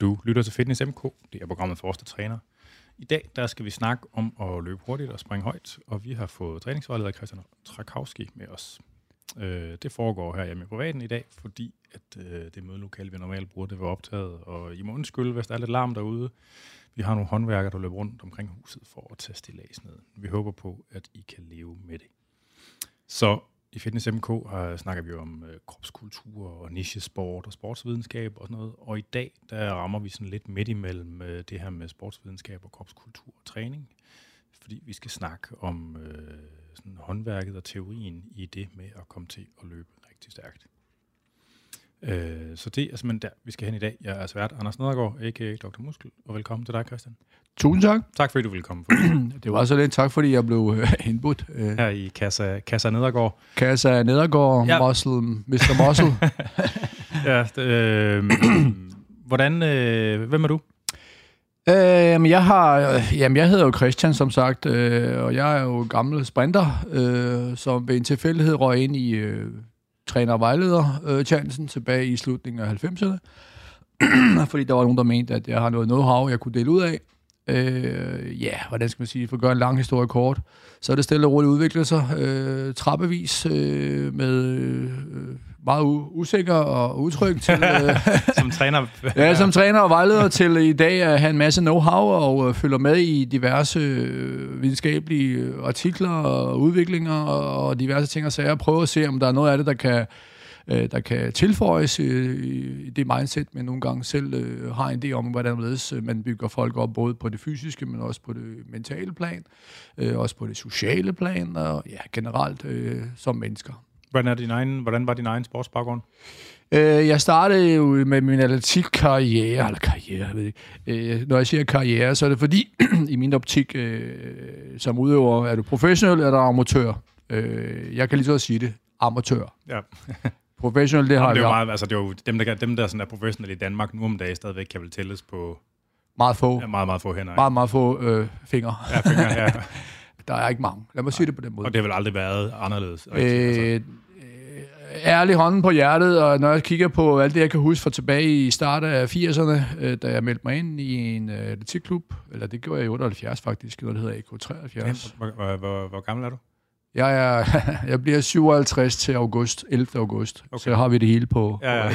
Du lytter til Fitness MK, det er programmet for os, der træner. I dag der skal vi snakke om at løbe hurtigt og springe højt, og vi har fået træningsvejleder Christian Trakowski med os. Øh, det foregår her hjemme i privaten i dag, fordi at øh, det mødelokale, vi normalt bruger, det var optaget, og I må undskylde, hvis der er lidt larm derude. Vi har nogle håndværkere, der løber rundt omkring huset for at tage stillads ned. Vi håber på, at I kan leve med det. Så i Fitness MK har, øh, snakker vi om øh, kropskultur og nichesport og sportsvidenskab og sådan noget. Og i dag, der rammer vi sådan lidt midt imellem øh, det her med sportsvidenskab og kropskultur og træning. Fordi vi skal snakke om øh, sådan håndværket og teorien i det med at komme til at løbe rigtig stærkt. Øh, så det er simpelthen der, vi skal hen i dag. Jeg er svært Anders Nedergaard, a.k.a. Dr. Muskel, og velkommen til dig, Christian. Tusind tak. Tak fordi du ville komme. det var så lidt tak, fordi jeg blev øh, indbudt. Øh, Her i Kassa, Kassa Nedergaard. Kassa Nedergaard, ja. Muscle, Mr. Muscle. ja, øh, hvordan, øh, hvem er du? Øh, jeg har, øh, jamen jeg hedder jo Christian, som sagt, øh, og jeg er jo gammel sprinter, øh, som ved en tilfældighed røg ind i øh, træner- og vejleder-chancen øh, tilbage i slutningen af 90'erne. fordi der var nogen, der mente, at jeg har noget know-how, jeg kunne dele ud af. Øh, ja, hvordan skal man sige, for at gøre en lang historie kort, så er det stille og roligt udviklet sig øh, trappevis øh, med øh, meget u- usikker og utryg til... Øh, som træner? ja, som træner og vejleder til i dag at have en masse know-how og øh, følger med i diverse øh, videnskabelige artikler og udviklinger og diverse ting og sager. Og prøve at se, om der er noget af det, der kan øh, der kan tilføjes øh, i det mindset, men nogle gange selv øh, har en idé om, hvordan øh, man bygger folk op, både på det fysiske, men også på det mentale plan, øh, også på det sociale plan, og ja, generelt øh, som mennesker. Hvordan, er din egen, hvordan var din egen sportsbaggrund? Øh, jeg startede jo med min atletikkarriere, eller karriere, jeg ved ikke. Øh, når jeg siger karriere, så er det fordi, i min optik, øh, som udøver, er du professionel eller amatør? Øh, jeg kan lige så sige det, amatør. Ja. Professional, det har Jamen, det er jo meget, altså, det er jo dem, der, dem, der sådan er professionelle i Danmark nu om dagen, stadigvæk kan vel tælles på... Meget få. Ja, meget, meget få hænder. Meget, meget få øh, fingre. Ja, fingre, ja. der er ikke mange. Lad mig sige det på den måde. Og det har vel aldrig været anderledes? Øh, altså. øh, ærlig hånden på hjertet, og når jeg kigger på alt det, jeg kan huske fra tilbage i starten af 80'erne, øh, da jeg meldte mig ind i en øh, atletikklub, eller det gjorde jeg i 78 faktisk, noget der hedder AK73. Hvor, hvor, hvor, hvor gammel er du? Jeg, er, jeg bliver 57 til august, 11. august, okay. så har vi det hele på. Ja, ja.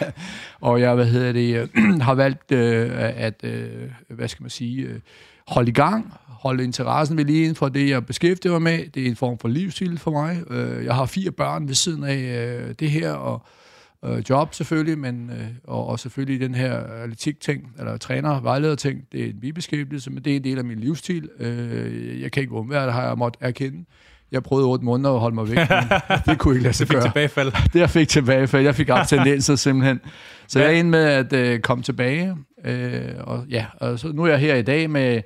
og jeg hvad hedder det, har valgt øh, at, øh, hvad skal man sige, øh, holde i gang, holde interessen ved lige for det, jeg beskæftiger mig med. Det er en form for livsstil for mig. Øh, jeg har fire børn ved siden af øh, det her, og øh, job selvfølgelig, men øh, og, og selvfølgelig den her atletik-ting, eller træner, vejleder-ting, det er en bibeskæftigelse, men det er en del af min livsstil. Øh, jeg kan ikke undvære det, har jeg måttet erkende. Jeg prøvede otte måneder at holde mig væk, men det kunne ikke lade sig gøre. Det fik tilbagefald. Det jeg fik tilbagefald. Jeg fik tendenser simpelthen. Så ja. jeg er inde med at øh, komme tilbage. Øh, og ja, og så nu er jeg her i dag med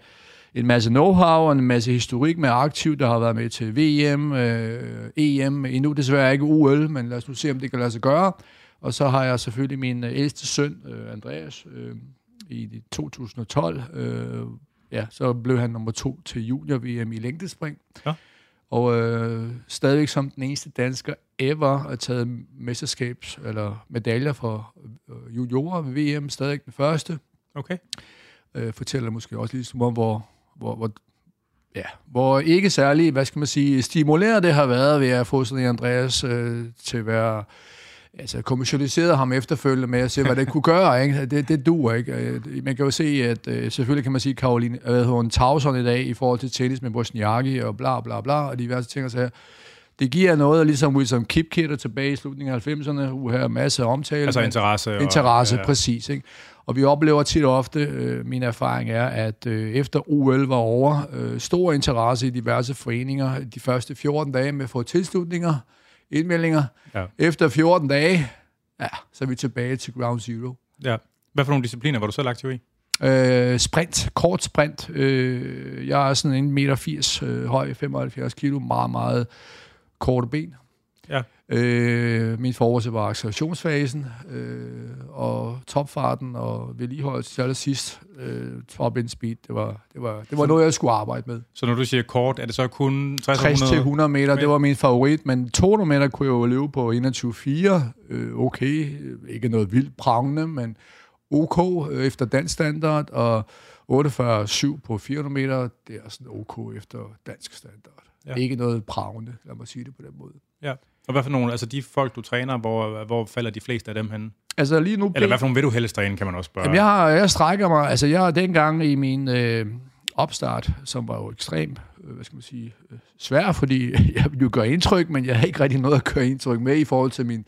en masse know-how og en masse historik med aktiv, der har været med til VM, øh, EM, endnu desværre ikke OL, men lad os nu se, om det kan lade sig gøre. Og så har jeg selvfølgelig min øh, ældste søn, øh, Andreas, øh, i 2012. Øh, ja, så blev han nummer to til junior-VM i længdespring. Ja. Og øh, stadigvæk som den eneste dansker ever har taget mesterskabs- eller medaljer for juniorer ved VM. Stadig den første. Okay. Øh, fortæller måske også lidt om, hvor, hvor, hvor, ja, hvor ikke særlig, hvad skal man sige, stimuleret det har været ved at få sådan en Andreas øh, til at være altså, kommersialiseret ham efterfølgende med at se, hvad det kunne gøre. Ikke? Det, det duer ikke. Øh, man kan jo se, at øh, selvfølgelig kan man sige, Karoline, hvad hedder hun, Tauson i dag i forhold til tennis med Bosniaki og bla bla bla, og diverse ting og så det giver noget, ligesom Wilson Kipketer tilbage i slutningen af 90'erne, her masser af omtale. Altså interesse. Og, interesse, ja. præcis. Ikke? Og vi oplever tit og ofte, øh, min erfaring er, at øh, efter OL var over, øh, stor interesse i diverse foreninger de første 14 dage med at få tilslutninger, indmeldinger. Ja. Efter 14 dage, ja, så er vi tilbage til ground zero. Ja. Hvad for nogle discipliner var du så lagt i? Øh, sprint, kort sprint. Øh, jeg er sådan 1,80 meter øh, høj, 75 kilo, meget, meget korte ben. Ja. Øh, min forreste var accelerationsfasen, øh, og topfarten og vedligeholdelse til allersidst. Øh, top end speed, det var, det var, det var så, noget, jeg skulle arbejde med. Så når du siger kort, er det så kun 60-100 meter? Det var min favorit, men 200 meter kunne jeg jo løbe på 21.4. Øh, okay, ikke noget vildt prangende, men OK øh, efter dansk standard, og 48,7 på 400 meter, det er sådan OK efter dansk standard. Ja. Ikke noget pravende, lad mig sige det på den måde. Ja. Og hvad for nogle, altså de folk, du træner, hvor, hvor falder de fleste af dem hen? Altså lige nu... Eller hvad for nogle vil du helst træne, kan man også spørge. Jamen, jeg, har, jeg strækker mig, altså jeg har dengang i min øh, opstart, som var jo ekstremt, øh, hvad skal man sige, øh, svær, fordi jeg ville jo gøre indtryk, men jeg havde ikke rigtig noget at gøre indtryk med i forhold til min,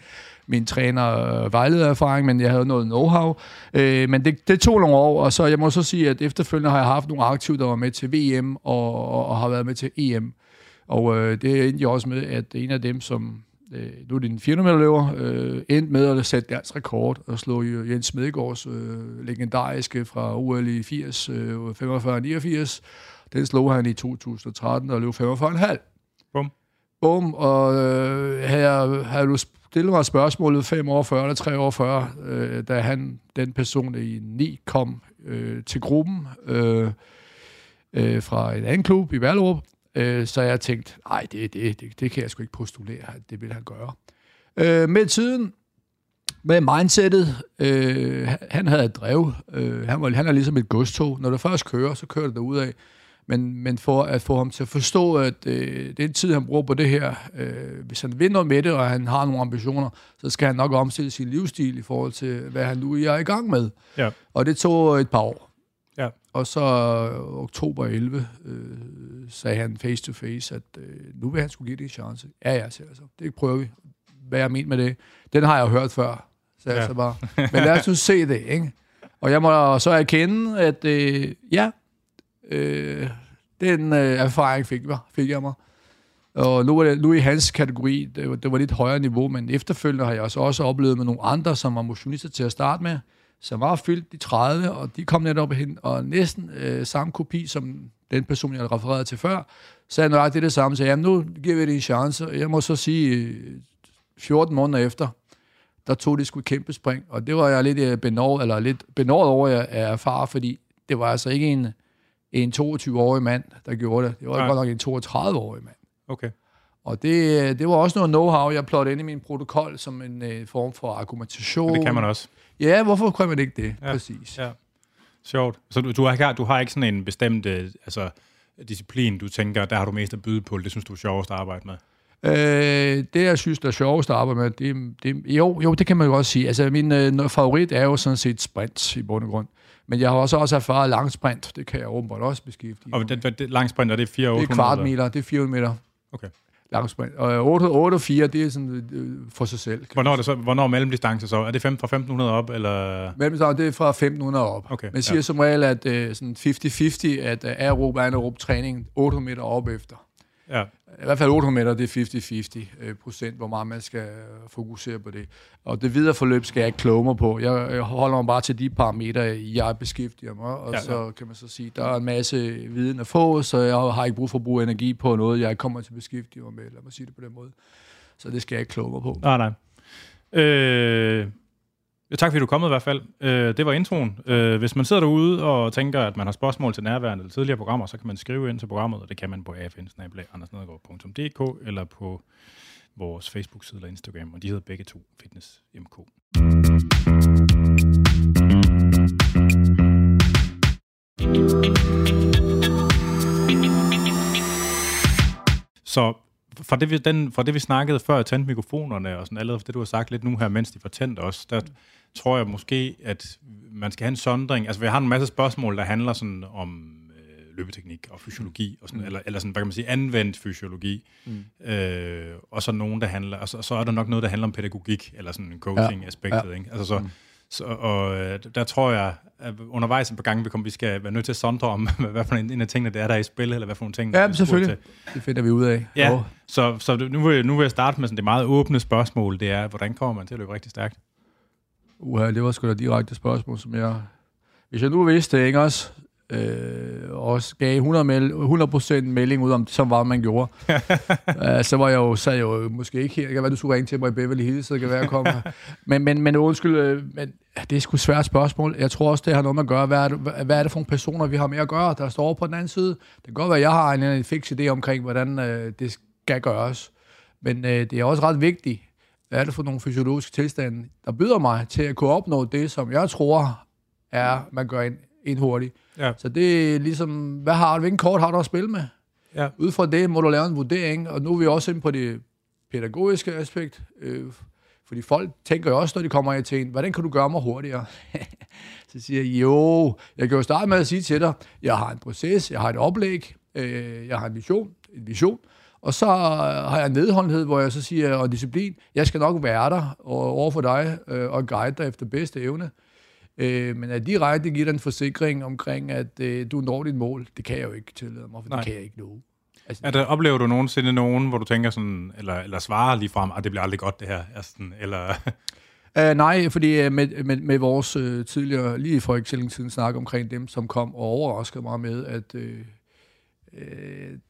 min træner vejledererfaring, men jeg havde noget know-how. Øh, men det, det tog nogle år, og så jeg må så sige, at efterfølgende har jeg haft nogle aktive, der var med til VM og, og, og har været med til EM. Og øh, det endte jo også med, at en af dem, som øh, nu er det en 400 meter løber, øh, endte med at sætte deres rekord og slå Jens Smedegaards øh, legendariske fra OL i 80, øh, 45-89. Den slog han i 2013 og løb 45,5. Bum. Bum, og øh, her havde du stillet mig spørgsmålet 5 år før eller 3 år før, øh, da han, den person i 9 kom øh, til gruppen øh, øh, fra en anden klub i Vallerup, Øh, så jeg tænkte, nej, det, det, det, det kan jeg sgu ikke postulere, at det vil han gøre. Øh, med tiden, med mindsetet, øh, han havde et drev. Øh, han, var, han er ligesom et godstog. Når det først kører, så kører det af. Men, men for at få ham til at forstå, at øh, den tid, han bruger på det her, øh, hvis han vinder med det, og han har nogle ambitioner, så skal han nok omstille sin livsstil i forhold til, hvad han nu er i gang med. Ja. Og det tog et par år. Ja. Og så oktober 11 øh, sagde han face to face, at øh, nu vil han skulle give det en chance. Ja, ja, siger jeg så. Det prøver vi. Hvad jeg mener med det. Den har jeg hørt før, sagde ja. jeg så bare. Men lad os nu se det, ikke? Og jeg må så erkende, at øh, ja, øh, den øh, erfaring fik, jeg, fik jeg mig. Og nu er det nu i hans kategori, det var, det var lidt højere niveau, men efterfølgende har jeg også, også oplevet med nogle andre, som var motionister til at starte med, som var fyldt de 30, og de kom netop hen, og næsten øh, samme kopi som den person, jeg refererede til før, sagde nøjagtigt det samme, så jamen nu giver vi det en chance. Jeg må så sige, 14 måneder efter, der tog det sgu et kæmpe spring, og det var jeg lidt øh, benåret, eller lidt benåret over at erfare, fordi det var altså ikke en, en 22-årig mand, der gjorde det. Det var Nej. godt nok en 32-årig mand. Okay. Og det, øh, det var også noget know-how, jeg plottede ind i min protokol som en uh, form for argumentation. Og det kan man også. Ja, hvorfor kan man ikke det? Ja. Præcis. Ja. Sjovt. Så du, du, har, du har ikke sådan en bestemt altså, disciplin, du tænker, der har du mest at byde på, det synes du er sjovest at arbejde med? Øh, det, jeg synes, der er sjovest at arbejde med, det, det, jo, jo, det kan man jo også sige. Altså, min øh, favorit er jo sådan set sprint i bund og grund. Men jeg har også, også erfaret langsprint. Det kan jeg åbenbart også beskæftige. Og det, det, langsprint, er det 4 Det er kvartmeter, det er 400 meter. Okay langsprint. Og 8, 8 og 4, det er sådan øh, for sig selv. Hvornår er, det så, hvornår er mellemdistance så? Er det 5, fra 1500 op, eller? Mellemdistance, det er fra 1500 op. Okay, Man siger ja. som regel, at uh, sådan 50-50, at uh, aerob og anaerob træning 800 meter op efter. Ja. I hvert fald 800 meter, det er 50-50 øh, procent, hvor meget man skal fokusere på det. Og det videre forløb skal jeg ikke kloge mig på. Jeg, jeg holder mig bare til de parametre, jeg beskæftiger mig, og ja, ja. så kan man så sige, der er en masse viden at få, så jeg har ikke brug for at bruge energi på noget, jeg kommer til at beskæftige mig med, lad mig sige det på den måde. Så det skal jeg ikke kloge mig på. Nej, nej. Øh, Tak fordi du er kommet i hvert fald. Øh, det var introen. Øh, hvis man sidder derude og tænker, at man har spørgsmål til nærværende eller tidligere programmer, så kan man skrive ind til programmet, og det kan man på afn eller på vores Facebook-side eller Instagram, og de hedder begge to Fitness MK. Så fra det, vi, den, fra det, vi snakkede før, jeg tændte mikrofonerne og sådan allerede for det, du har sagt lidt nu her, mens de var tændt også, der tror jeg måske, at man skal have en sondring. Altså, vi har en masse spørgsmål, der handler sådan om øh, løbeteknik og fysiologi, og sådan, mm. eller, eller sådan, hvad kan man sige, anvendt fysiologi. Mm. Øh, og så nogen, der handler, og så, så er der nok noget, der handler om pædagogik, eller sådan coaching-aspektet, ja. ikke? Altså, så, mm. Så, og øh, der tror jeg, at undervejs et par gange, vi, kommer, vi skal være nødt til at sondre om, hvad for en, en af tingene det er, der er i spil, eller hvad for nogle ting, Ja, selvfølgelig. Til. Det finder vi ud af. Ja, oh. så, så nu, vil, nu vil jeg starte med sådan det meget åbne spørgsmål, det er, hvordan kommer man til at løbe rigtig stærkt? Uha, det var sgu da direkte spørgsmål, som jeg... Hvis jeg nu vidste, ikke også, øh, og gav 100, mel, 100% melding ud om, som var, man gjorde. uh, så var jeg jo, så jeg jo måske ikke her. Det kan være, du skulle ringe til mig i Beverly Hills, så det kan være, jeg kommer. men, men, men undskyld, øh, men, det er sgu svært spørgsmål. Jeg tror også, det har noget med at gøre, hvad er, det, hvad er det for nogle personer, vi har med at gøre, der står på den anden side. Det kan godt være, at jeg har en, en fix idé omkring, hvordan øh, det skal gøres. Men øh, det er også ret vigtigt, hvad er det for nogle fysiologiske tilstande, der byder mig til at kunne opnå det, som jeg tror er, man gør en, en hurtigt. Ja. Så det er ligesom, hvad har hvilken kort har du at spille med? Ja. Ud fra det må du lave en vurdering, og nu er vi også inde på det pædagogiske aspekt, øh, fordi folk tænker jo også, når de kommer til en, hvordan kan du gøre mig hurtigere? så siger jeg, jo, jeg kan jo starte med at sige til dig, jeg har en proces, jeg har et oplæg, øh, jeg har en vision, en vision, og så har jeg en nedholdenhed, hvor jeg så siger, og disciplin, jeg skal nok være der over for dig øh, og guide dig efter bedste evne. Øh, men at direkte give dig en forsikring omkring, at øh, du når dit mål, det kan jeg jo ikke tillade mig, for Nej. det kan jeg ikke nå. Altså, Er der, oplever du nogensinde nogen, hvor du tænker sådan, eller, eller svarer lige frem, at det bliver aldrig godt det her, altså, eller... Uh, nej, fordi uh, med, med, med vores uh, tidligere, lige for ikke siden, snak omkring dem, som kom og overraskede mig med, at uh, uh,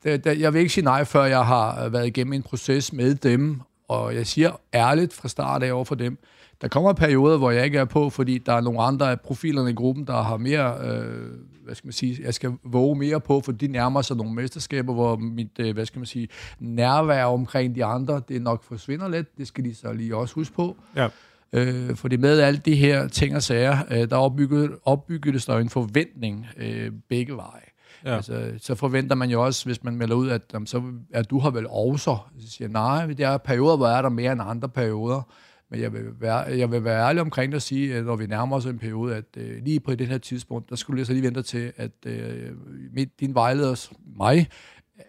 der, der, jeg vil ikke sige nej, før jeg har været igennem en proces med dem, og jeg siger ærligt fra start af over for dem, der kommer perioder, hvor jeg ikke er på, fordi der er nogle andre af profilerne i gruppen, der har mere, øh, hvad skal man sige, jeg skal våge mere på, for de nærmer sig nogle mesterskaber, hvor mit, øh, hvad skal man sige, nærvær omkring de andre, det nok forsvinder lidt. Det skal de så lige også huske på. Ja. Øh, fordi med alle de her ting og sager, øh, der opbygget, opbygges der jo en forventning øh, begge veje. Ja. Altså, så forventer man jo også, hvis man melder ud, at jamen, så er du har vel også. Så siger nej, det er perioder, hvor er der mere end andre perioder. Men jeg vil være, jeg vil være ærlig omkring det og sige, at når vi nærmer os en periode, at øh, lige på det her tidspunkt, der skulle jeg så lige vente til, at øh, mit, din vejleders, mig,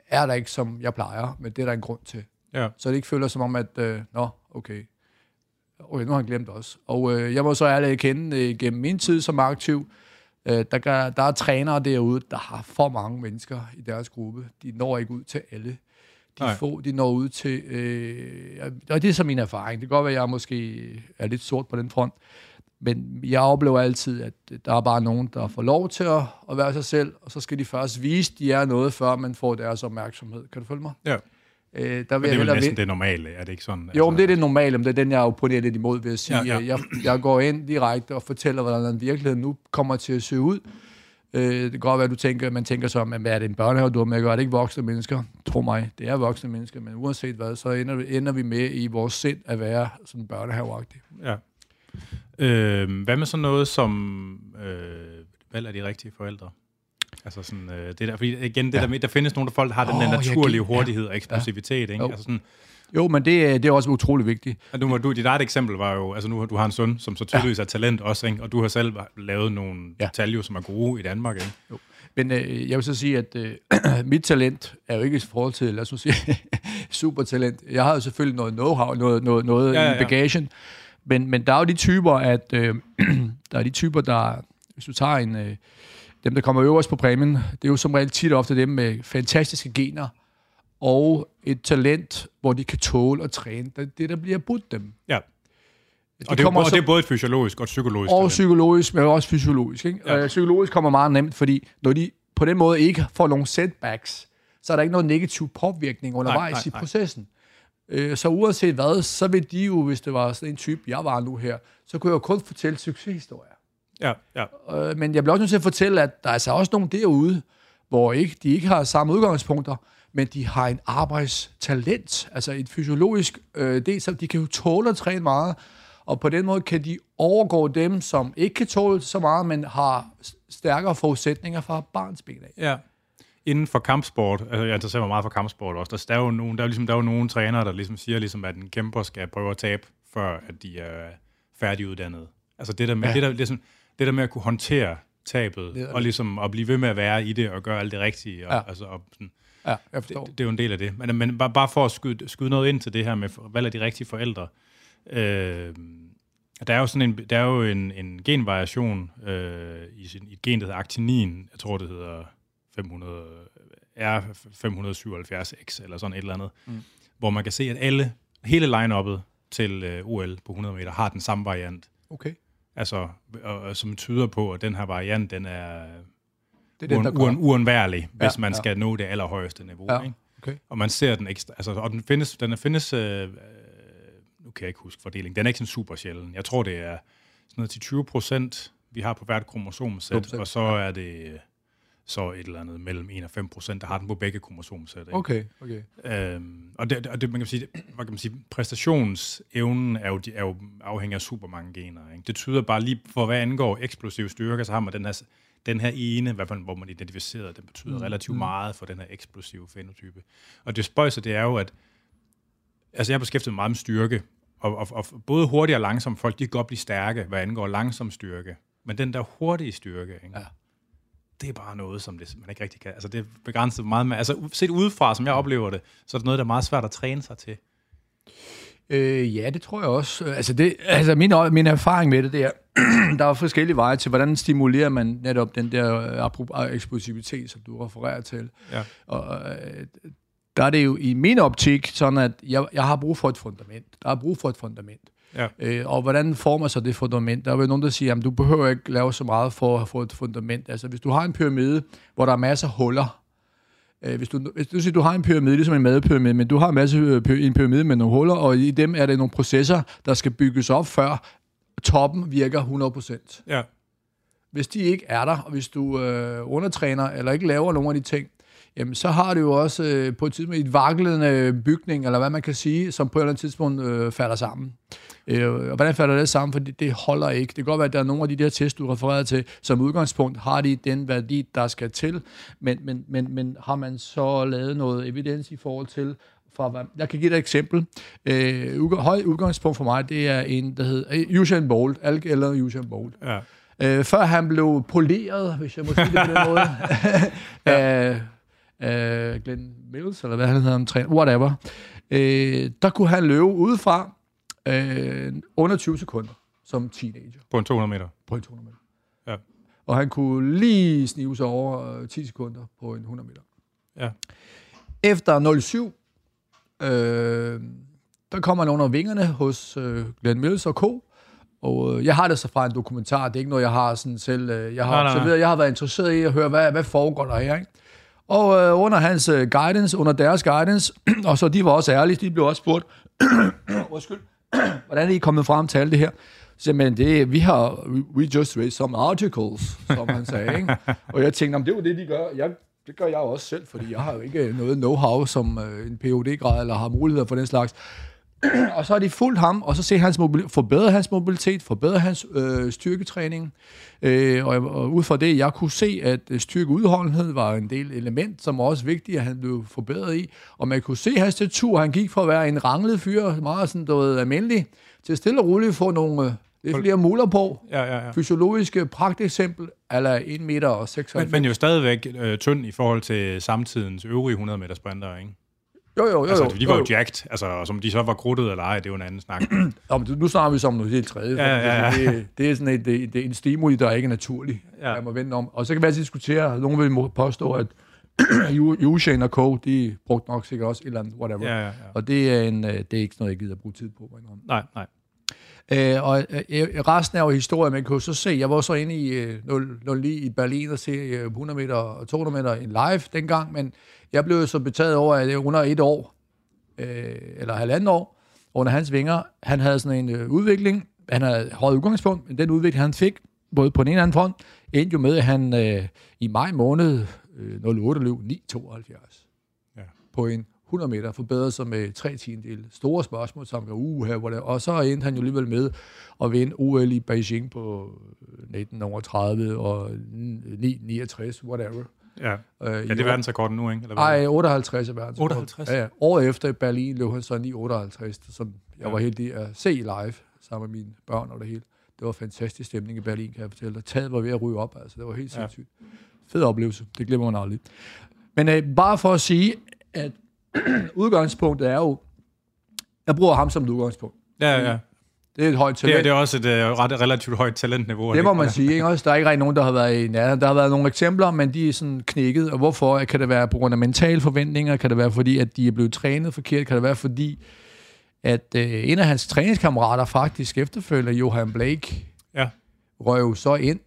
er der ikke, som jeg plejer, men det er der en grund til. Ja. Så det ikke føler som om, at, øh, nå, okay, okay, nu har han glemt os. Og øh, jeg må så ærligt erkende, øh, gennem min tid som aktiv, øh, der, gør, der er trænere derude, der har for mange mennesker i deres gruppe. De når ikke ud til alle. De Nej. få, de når ud til, øh, og det er så min erfaring. Det kan godt være, at jeg måske er lidt sort på den front, men jeg oplever altid, at der er bare nogen, der får lov til at, at være sig selv, og så skal de først vise, at de er noget, før man får deres opmærksomhed. Kan du følge mig? Ja. Øh, der vil Men det er vel næsten vin- det normale, er det ikke sådan? jo, men det er det normale, men det er den, jeg opponerer lidt imod ved at sige, ja. ja. Jeg, jeg går ind direkte og fortæller, hvordan virkeligheden nu kommer til at se ud. Øh, det kan godt være, at du tænker, man tænker så, at hvad er det en børnehave, du har med at gøre? Er det ikke voksne mennesker? Tro mig, det er voksne mennesker, men uanset hvad, så ender, vi- ender vi med i vores sind at være sådan børnehaveagtige. Ja. Øh, hvad med sådan noget som øh, valg af de rigtige forældre? Altså sådan, øh, det der, fordi igen, det Ja. der der findes nogle folk, der har den Åh, der naturlige gik- ja. hurtighed og eksplosivitet, ikke? Jo. Altså sådan, Jo, men det, er- det er også utrolig vigtigt. at du, du, dit eget eksempel var jo, altså nu du har en søn, som så tydeligvis er talent også, ikke? og du har selv lavet nogle Ja. ja. detaljer, som er gode i Danmark, ikke? Men øh, jeg vil så sige, at øh, mit talent er jo ikke i forhold til, lad os nu sige, supertalent. Jeg har jo selvfølgelig noget know-how, noget, noget, noget Ja, ja, ja, ja. bagagen. Men, men der er jo de typer, at øh, der er de typer, der, hvis du tager en, øh, dem, der kommer øverst på præmien, det er jo som regel tit og ofte dem med fantastiske gener og et talent, hvor de kan tåle at træne. Det, det der bliver budt dem. Ja. Det Og det, er, jo kommer både- så- det er både et fysiologisk og et psykologisk og talent. psykologisk, men også fysiologisk. Ikke? Ja. Ja. psykologisk kommer meget nemt, fordi når de på den måde ikke får nogle setbacks, så er der ikke noget negativ påvirkning undervejs nej, i nej. processen. Øh, Så uanset hvad, så vil de jo, hvis det var sådan en type, jeg var nu her, så kunne jeg jo kun fortælle succeshistorier. Ja, ja. Øh, Men jeg bliver også nødt til at fortælle, at der er altså også nogen derude, hvor ikke, de ikke har samme udgangspunkter, men de har en arbejdstalent, altså et fysiologisk øh, del, så de kan jo tåle at træne meget, og på den måde kan de overgå dem, som ikke kan tåle så meget, men har stærkere forudsætninger fra barnsben af. Ja. Inden for kampsport, altså jeg interesserer mig meget for kampsport også, der, der, er jo nogen, der, er ligesom, der er jo nogle trænere, der ligesom siger, ligesom, at en kæmper skal prøve at tabe, før at de er færdiguddannet. Altså det der med, Ja. det der, ligesom, det der med at kunne håndtere tabet, Det og ligesom at blive ved med at være i det, og gøre alt det rigtige. Og, ja. altså, og sådan, Ja, jeg forstår. det, det er jo en del af det. Men, men bare, bare for at skyde, skyde noget ind til det her med valg af de rigtige forældre. Øh, der er jo sådan en, der er jo en, en genvariation øh, i, sin, i et gen, der hedder actinin. Jeg tror, det hedder 500, R577X eller sådan et eller andet. Mm. Hvor man kan se, at alle, hele line-uppet til øh, OL på 100 meter har den samme variant. Okay. Altså, og, og, som tyder på, at den her variant, den er Det er den, uen, uen, uundværlig, hvis Ja, man ja. skal nå det allerhøjeste niveau. Ja. Ikke? Okay. Og man ser den ekstra, altså, og den findes, den findes, øh, øh, nu kan jeg ikke huske fordelingen, den er ikke sådan super sjælden. Jeg tror, det er sådan noget til 20 procent, vi har på hvert kromosomsæt, 20%, og så er det så et eller andet mellem 1 og 5 procent, der har den på begge kromosomsæt. Ikke? Okay, okay. Øhm, og det, og det, man kan sige, hvad kan man sige, præstationsevnen er jo, er jo afhængig af super mange gener. Ikke? Det tyder bare lige, for hvad angår eksplosiv styrke, så har man den her, den her ene, hvad man, hvor man identificerer, den betyder mm. relativt mm. meget for den her eksplosive fenotype. Og det spøjse, det er jo, at altså jeg har beskæftiget mig meget med styrke, og, og, og både hurtige og langsomme folk, de kan godt blive stærke, hvad angår langsom styrke. Men den der hurtige styrke, ikke? Ja. det er bare noget, som det, man ikke rigtig kan. Altså det er begrænset meget med, altså set udefra, som jeg oplever det, så er det noget, der er meget svært at træne sig til. Øh, ja, det tror jeg også. Altså, det, altså min, min erfaring med det, det er, der er forskellige veje til, hvordan stimulerer man netop den der eksplosivitet, som du refererer til. Ja. Og, øh, der er det jo i min optik sådan, at jeg, jeg har brug for et fundament. Der er brug for et fundament. Ja. Øh, og hvordan former sig det fundament? Der er jo nogen, der siger, at du behøver ikke lave så meget for at få et fundament. Altså, hvis du har en pyramide, hvor der er masser af huller, øh, hvis, du, hvis du siger, du har en pyramide, ligesom en madpyramide, men du har en, masse, øh, en pyramide med nogle huller, og i dem er det nogle processer, der skal bygges op, før toppen virker 100%. Ja. Hvis de ikke er der, og hvis du øh, undertræner, eller ikke laver nogle af de ting, jamen så har du jo også øh, på et tidspunkt et vaklende bygning, eller hvad man kan sige, som på et eller andet tidspunkt øh, falder sammen. Øh, og hvordan falder det sammen? For det, det holder ikke. Det kan godt være, at der er nogle af de der tests, du refererede til, som udgangspunkt har de den værdi, der skal til, men, men, men, men har man så lavet noget evidens i forhold til, fra, jeg kan give dig et eksempel. Øh, høj udgangspunkt for mig, det er en, der hedder øh, Usain Bolt, Alk eller Usain Bolt. Ja. Øh, før han blev poleret, hvis jeg må sige det på den måde, ja. øh, øh, Glenn Mills, eller hvad han hedder, om træner, whatever, øh, der kunne han løbe udefra øh, under 20 sekunder som teenager. På en 200 meter? På en 200 meter. Ja. Og han kunne lige snive sig over 10 sekunder på en 100 meter. Ja. Efter 07, øh, der kommer han under vingerne hos øh, Glenn Mills og Co., og øh, jeg har det så fra en dokumentar, det er ikke noget, jeg har sådan selv. Øh, jeg har, nej, nej. Jeg har været interesseret i at høre, hvad, hvad foregår der her, ikke? Og øh, under hans øh, guidance, under deres guidance, og så de var også ærlige, de blev også spurgt, hvordan er I kommet frem til alt det her? Så men det, vi har, we just read some articles, som han sagde, ikke? Og jeg tænkte, det var det, de gør. Jeg, det gør jeg også selv, fordi jeg har jo ikke noget know-how som øh, en phd grad eller har muligheder for den slags og så har de fulgt ham, og så ser hans mobil- forbedret hans mobilitet, forbedret hans øh, styrketræning. Øh, og, og ud fra det, jeg kunne se, at øh, styrkeudholdenhed var en del element, som var også vigtigt, at han blev forbedret i. Og man kunne se hans statur, han gik fra at være en ranglet fyr, meget sådan, ved, almindelig, til stille og roligt få nogle... Øh, det er flere muler på. Ja, ja, ja. Fysiologiske pragteksempel, eller 1 meter og 6 men, men jo stadigvæk øh, tynd i forhold til samtidens øvrige 100 meter sprinter, ikke? Jo, jo, jo. Altså, de var jo, jo jacked, altså, som de så var krudtet eller ej, det er jo en anden snak. Nå, men nu snakker vi som noget helt tredje. Ja, ja, ja. Det, det, er sådan et, det, det er en stimuli, der ikke er naturlig. Ja. Jeg må vende om. Og så kan vi altid diskutere, nogen vil påstå, at Usain og Co., de brugte nok sikkert også et eller andet, whatever. Ja, ja, ja. Og det er, en, øh, det er ikke noget, jeg gider at bruge tid på. Nej, nej. Øh, og øh, resten er jo historie, man kan så se, jeg var så inde i øh, 09 i Berlin og se øh, 100 meter og 200 meter live dengang, men jeg blev så betaget over, at det under et år, øh, eller halvandet år, under hans vinger, han havde sådan en øh, udvikling, han havde højt udgangspunkt, men den udvikling, han fik, både på den ene og anden front, endte jo med, at han øh, i maj måned øh, 08 løb 9,72 ja. på en 100 meter, forbedrede sig med tre tiendel. Store spørgsmål, som uh, her, hvor det, og så endte han jo alligevel med at vinde OL i Beijing på 1930 og 969, whatever. Ja, øh, ja det er verdensrekorden nu, ikke? Eller hvad? Ej, 58 er verdensrekorden. 58? Ja, ja. Året efter i Berlin løb han så 958, som jeg ja. var heldig at se live sammen med mine børn og det hele. Det var fantastisk stemning i Berlin, kan jeg fortælle dig. Taget var ved at ryge op, altså. Det var helt sindssygt. Ja. Fed oplevelse. Det glemmer man aldrig. Men øh, bare for at sige, at udgangspunktet er jo, jeg bruger ham som et udgangspunkt. Ja, ja. Det er et højt talent. Det er, det er også et uh, ret relativt højt talentniveau. Det må man sige. Ikke? Også, der er ikke rigtig nogen, der har været i nærheden. Der har været nogle eksempler, men de er sådan knækket. Og hvorfor? Kan det være på grund af mentale forventninger? Kan det være fordi, at de er blevet trænet forkert? Kan det være fordi, at uh, en af hans træningskammerater faktisk efterfølger, Johan Blake, ja. jo så ind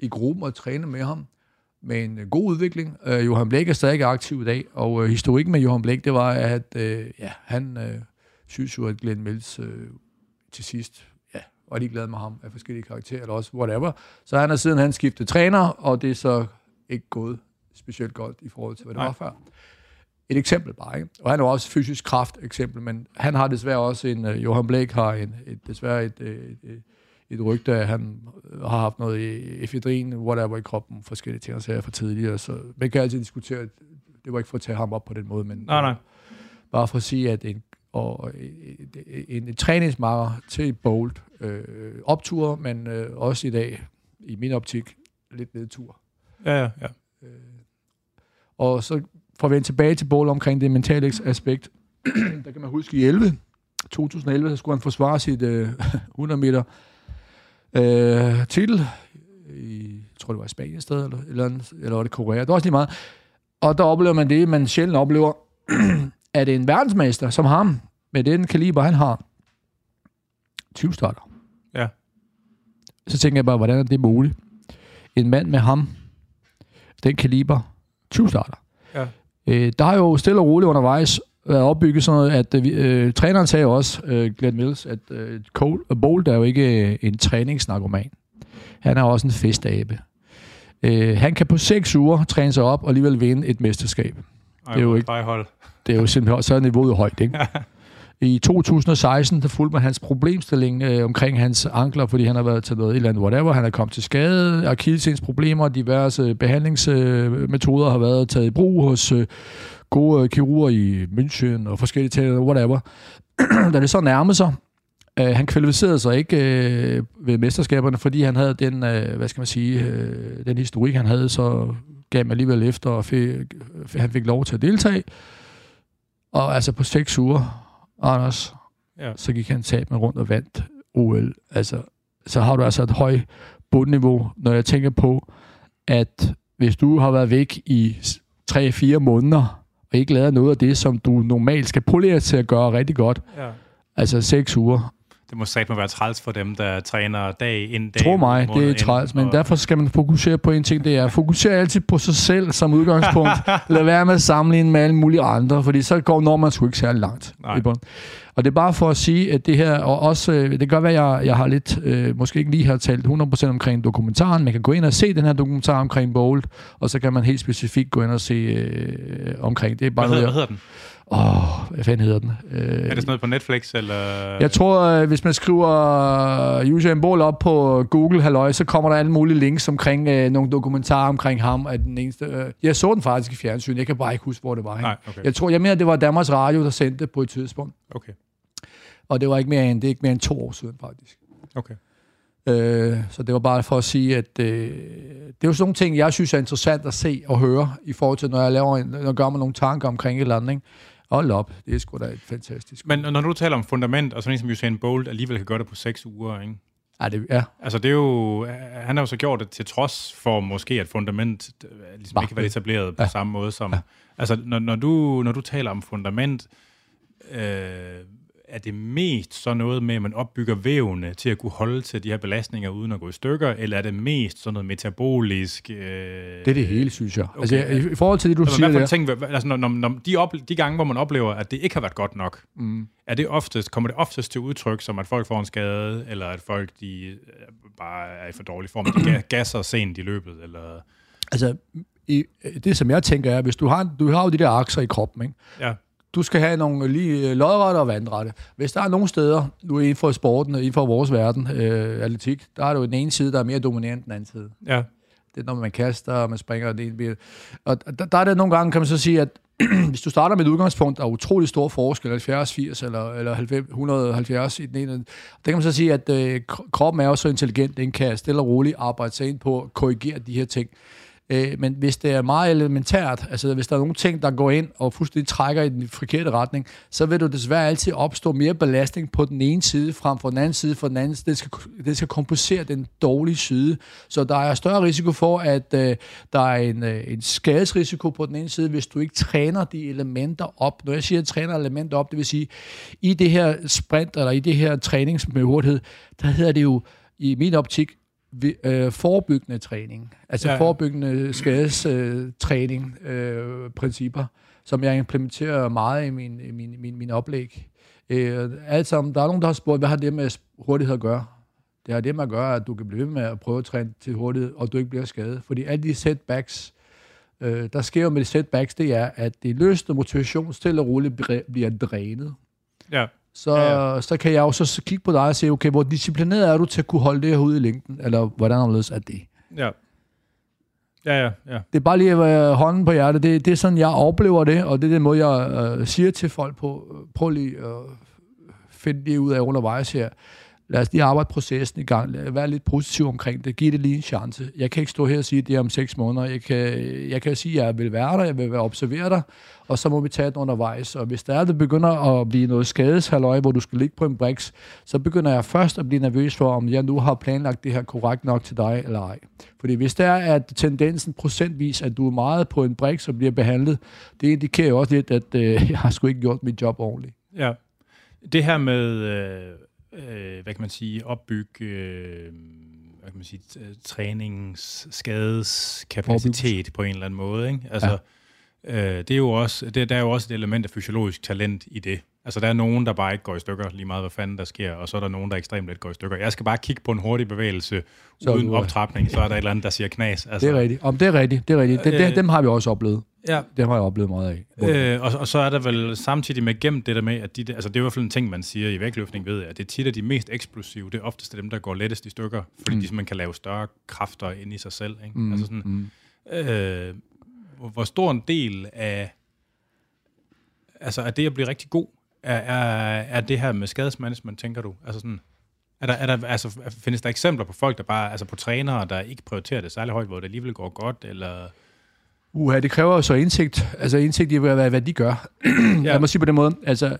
i gruppen og træne med ham med en uh, god udvikling. Uh, Johan Blake er stadig aktiv i dag, og uh, historikken med Johan Blake, det var, at uh, ja, han uh, synes jo, at Glenn Mills uh, til sidst ja, var de glade med ham af forskellige karakterer, eller også whatever. Så han har siden han skiftet træner, og det er så ikke gået specielt godt i forhold til, hvad det Nej. var før. Et eksempel bare, ikke? Og han er også fysisk kraft eksempel, men han har desværre også en, uh, Johan Blake har en, et, desværre et, et, et, et rygte, at han har haft noget efedrin, whatever i kroppen, forskellige ting, og sager for tidligere, så man kan altid diskutere, det var ikke for at tage ham op på den måde, men nej, nej. bare for at sige, at en, og en, en træningsmarker til Bolt, øh, optur, men øh, også i dag, i min optik, lidt nedtur. Ja, ja, ja. Øh, og så for at vende tilbage til Bolt omkring det mentale aspekt, der kan man huske i 11, 2011, så skulle han forsvare sit øh, 100 meter øh, titel i, jeg tror det var i Spanien sted, eller, eller, eller var det Korea, det var også lige meget. Og der oplever man det, man sjældent oplever, at en verdensmester som ham, med den kaliber, han har, 20 starter. Ja. Så tænker jeg bare, hvordan er det muligt? En mand med ham, den kaliber, 20 starter. Ja. Øh, der har jo stille og roligt undervejs været opbygget sådan noget, at øh, træneren sagde også, øh, Glenn Mills, at øh, Cole, uh, Bolt er jo ikke øh, en træningsnarkoman. Han er også en festabe. Øh, han kan på seks uger træne sig op og alligevel vinde et mesterskab. Ej, det er jo ikke, hold. Det er jo simpelthen, så er niveauet højt, ikke? I 2016, der fulgte man hans problemstilling øh, omkring hans ankler, fordi han har været til noget et eller andet whatever. Han er kommet til skade, akillesens problemer, diverse behandlingsmetoder har været taget i brug hos øh, gode øh, kirurger i München og forskellige ting, whatever. da det så nærmede sig, øh, han kvalificerede sig ikke øh, ved mesterskaberne, fordi han havde den, øh, hvad skal man sige, øh, den historik, han havde, så gav man alligevel efter, og fik, han fik lov til at deltage. Og altså på seks uger, Anders, ja. så gik han tab med rundt og vandt OL. Altså, så har du altså et højt bundniveau, når jeg tænker på, at hvis du har været væk i 3-4 måneder, og ikke lavet noget af det, som du normalt skal polere til at gøre rigtig godt, ja. altså 6 uger, det må satme være træls for dem, der træner dag ind, dag Tro mig, det er træls, men og... derfor skal man fokusere på en ting, det er, fokusere altid på sig selv som udgangspunkt. Lad være med at sammenligne med alle mulige andre, fordi så går når man sgu ikke særlig langt. Nej. Og det er bare for at sige, at det her, og også, øh, det kan godt være, at jeg, jeg har lidt, øh, måske ikke lige har talt 100% omkring dokumentaren, man kan gå ind og se den her dokumentar omkring Bolt, og så kan man helt specifikt gå ind og se øh, omkring. Det er bare hvad, hedder, noget, hvad hedder den? Åh, oh, hvad fanden hedder den? Øh, er det sådan noget på Netflix, eller? Jeg tror, øh, hvis man skriver Usain Bolt op på Google, halløj, så kommer der alle mulige links omkring øh, nogle dokumentarer omkring ham. At den eneste, øh, jeg så den faktisk i fjernsyn, jeg kan bare ikke huske, hvor det var. Nej, okay. Jeg tror, jeg mener, det var Danmarks Radio, der sendte det på et tidspunkt. Okay. Og det var ikke mere end, det er ikke mere end to år siden, faktisk. Okay. Øh, så det var bare for at sige, at øh, det er jo sådan nogle ting, jeg synes er interessant at se og høre, i forhold til, når jeg, laver en, når jeg gør mig nogle tanker omkring et eller andet. Ikke? Hold op, det er sgu da et fantastisk. Men når du taler om fundament, og sådan en som Usain Bolt alligevel kan gøre det på seks uger, ikke? Ja, det, ja. Altså det er jo, han har jo så gjort det til trods for måske, at fundament øh, ligesom Bare, ikke været etableret på ja. samme måde som... Ja. Altså når, når, du, når du taler om fundament, øh, er det mest så noget med, at man opbygger vævne til at kunne holde til de her belastninger uden at gå i stykker, eller er det mest sådan noget metabolisk? Øh, det er det hele, synes jeg. Altså, okay. Altså, i, i forhold til det, du så siger der... Tænk, altså, når, når, når de, op, de gange, hvor man oplever, at det ikke har været godt nok, mm. er det oftest, kommer det oftest til udtryk, som at folk får en skade, eller at folk de, øh, bare er i for dårlig form, de gasser sent i løbet? Eller? Altså, i, det som jeg tænker er, hvis du har, du har jo de der akser i kroppen, ikke? Ja du skal have nogle lige øh, lodrette og vandrette. Hvis der er nogle steder, nu inden for sporten, inden for vores verden, øh, atletik, der er det jo den ene side, der er mere dominerende end den anden side. Ja. Det er, når man kaster, og man springer, og det ene Og der, der er det nogle gange, kan man så sige, at hvis du starter med et udgangspunkt, der er utrolig stor forskel, 70, 80 eller, eller 90, 170 i den ene, der kan man så sige, at øh, kroppen er jo så intelligent, den kan stille og roligt arbejde sig ind på at korrigere de her ting. Øh, men hvis det er meget elementært, altså hvis der er nogle ting, der går ind og fuldstændig trækker i den forkerte retning, så vil du desværre altid opstå mere belastning på den ene side frem for den anden side, for den anden det skal, det skal kompensere den dårlige side. Så der er større risiko for, at øh, der er en, øh, en skadesrisiko på den ene side, hvis du ikke træner de elementer op. Når jeg siger, at træner elementer op, det vil sige, i det her sprint, eller i det her træning med hurtighed, der hedder det jo, i min optik, øh, forebyggende træning, altså ja. forebyggende skadestræning, øh, principper, som jeg implementerer meget i min, min, min, min oplæg. Øh, alt sammen, der er nogen, der har spurgt, hvad har det med hurtighed at gøre? Det har det med at gøre, at du kan blive ved med at prøve at træne til hurtighed, og du ikke bliver skadet. Fordi alle de setbacks, Øh, der sker jo med de setbacks, det er, at det løste motivation stille og roligt bliver drænet. Ja. Så, ja, ja. så kan jeg jo så kigge på dig og se, okay, hvor disciplineret er du til at kunne holde det her ud i længden, eller hvordan anderledes er det? Ja. Ja, ja, ja. Det er bare lige at være hånden på hjertet. Det, det er sådan, jeg oplever det, og det er den måde, jeg øh, siger til folk på. Prøv lige at finde det ud af undervejs her lad os lige arbejde processen i gang, lad være lidt positiv omkring det, giv det lige en chance. Jeg kan ikke stå her og sige, at det er om seks måneder. Jeg kan, jeg kan sige, at jeg vil være der, jeg vil være observere dig, og så må vi tage det undervejs. Og hvis der er, det begynder at blive noget skadeshalløj, hvor du skal ligge på en brix, så begynder jeg først at blive nervøs for, om jeg nu har planlagt det her korrekt nok til dig eller ej. Fordi hvis der er at tendensen procentvis, at du er meget på en brix og bliver behandlet, det indikerer jo også lidt, at øh, jeg har sgu ikke gjort mit job ordentligt. Ja. Det her med... Øh øh, hvad kan man sige, opbygge øh, hvad kan man sige, trænings, skadeskapacitet på en eller anden måde. Ikke? Altså, ja. øh, det er jo også, det, der er jo også et element af fysiologisk talent i det. Altså, der er nogen, der bare ikke går i stykker, lige meget hvad fanden der sker, og så er der nogen, der ekstremt let går i stykker. Jeg skal bare kigge på en hurtig bevægelse så uden optrapning, så er der et eller andet, der siger knas. Altså, det er rigtigt. Om det er rigtigt, det er rigtigt. Det, øh, dem har vi også oplevet. Ja. Det har jeg oplevet meget af. Øh, og, og så er der vel samtidig med gemt det der med, at de, altså det er i hvert fald en ting, man siger i vægtløftning, ved jeg, at det tit er de mest eksplosive, det er oftest dem, der går lettest i stykker, fordi mm. de simpelthen kan lave større kræfter ind i sig selv. Ikke? Mm. Altså sådan, mm. øh, hvor stor en del af, altså af det at blive rigtig god, er, er, er det her med skadesmanagement, tænker du? Altså sådan, er der, er der, altså, findes der eksempler på folk, der bare, altså på trænere, der ikke prioriterer det særlig højt, hvor det alligevel går godt, eller... Uha, det kræver jo så indsigt. Altså indsigt i, hvad, hvad de gør. ja. Jeg må sige på den måde, altså,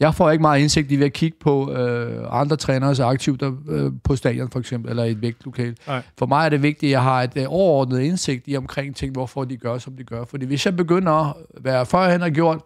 jeg får ikke meget indsigt i ved at kigge på øh, andre trænere, så aktivt øh, på stadion for eksempel, eller i et vægtlokal. Nej. For mig er det vigtigt, at jeg har et øh, overordnet indsigt i omkring ting, hvorfor de gør, som de gør. Fordi hvis jeg begynder at være førhen har gjort,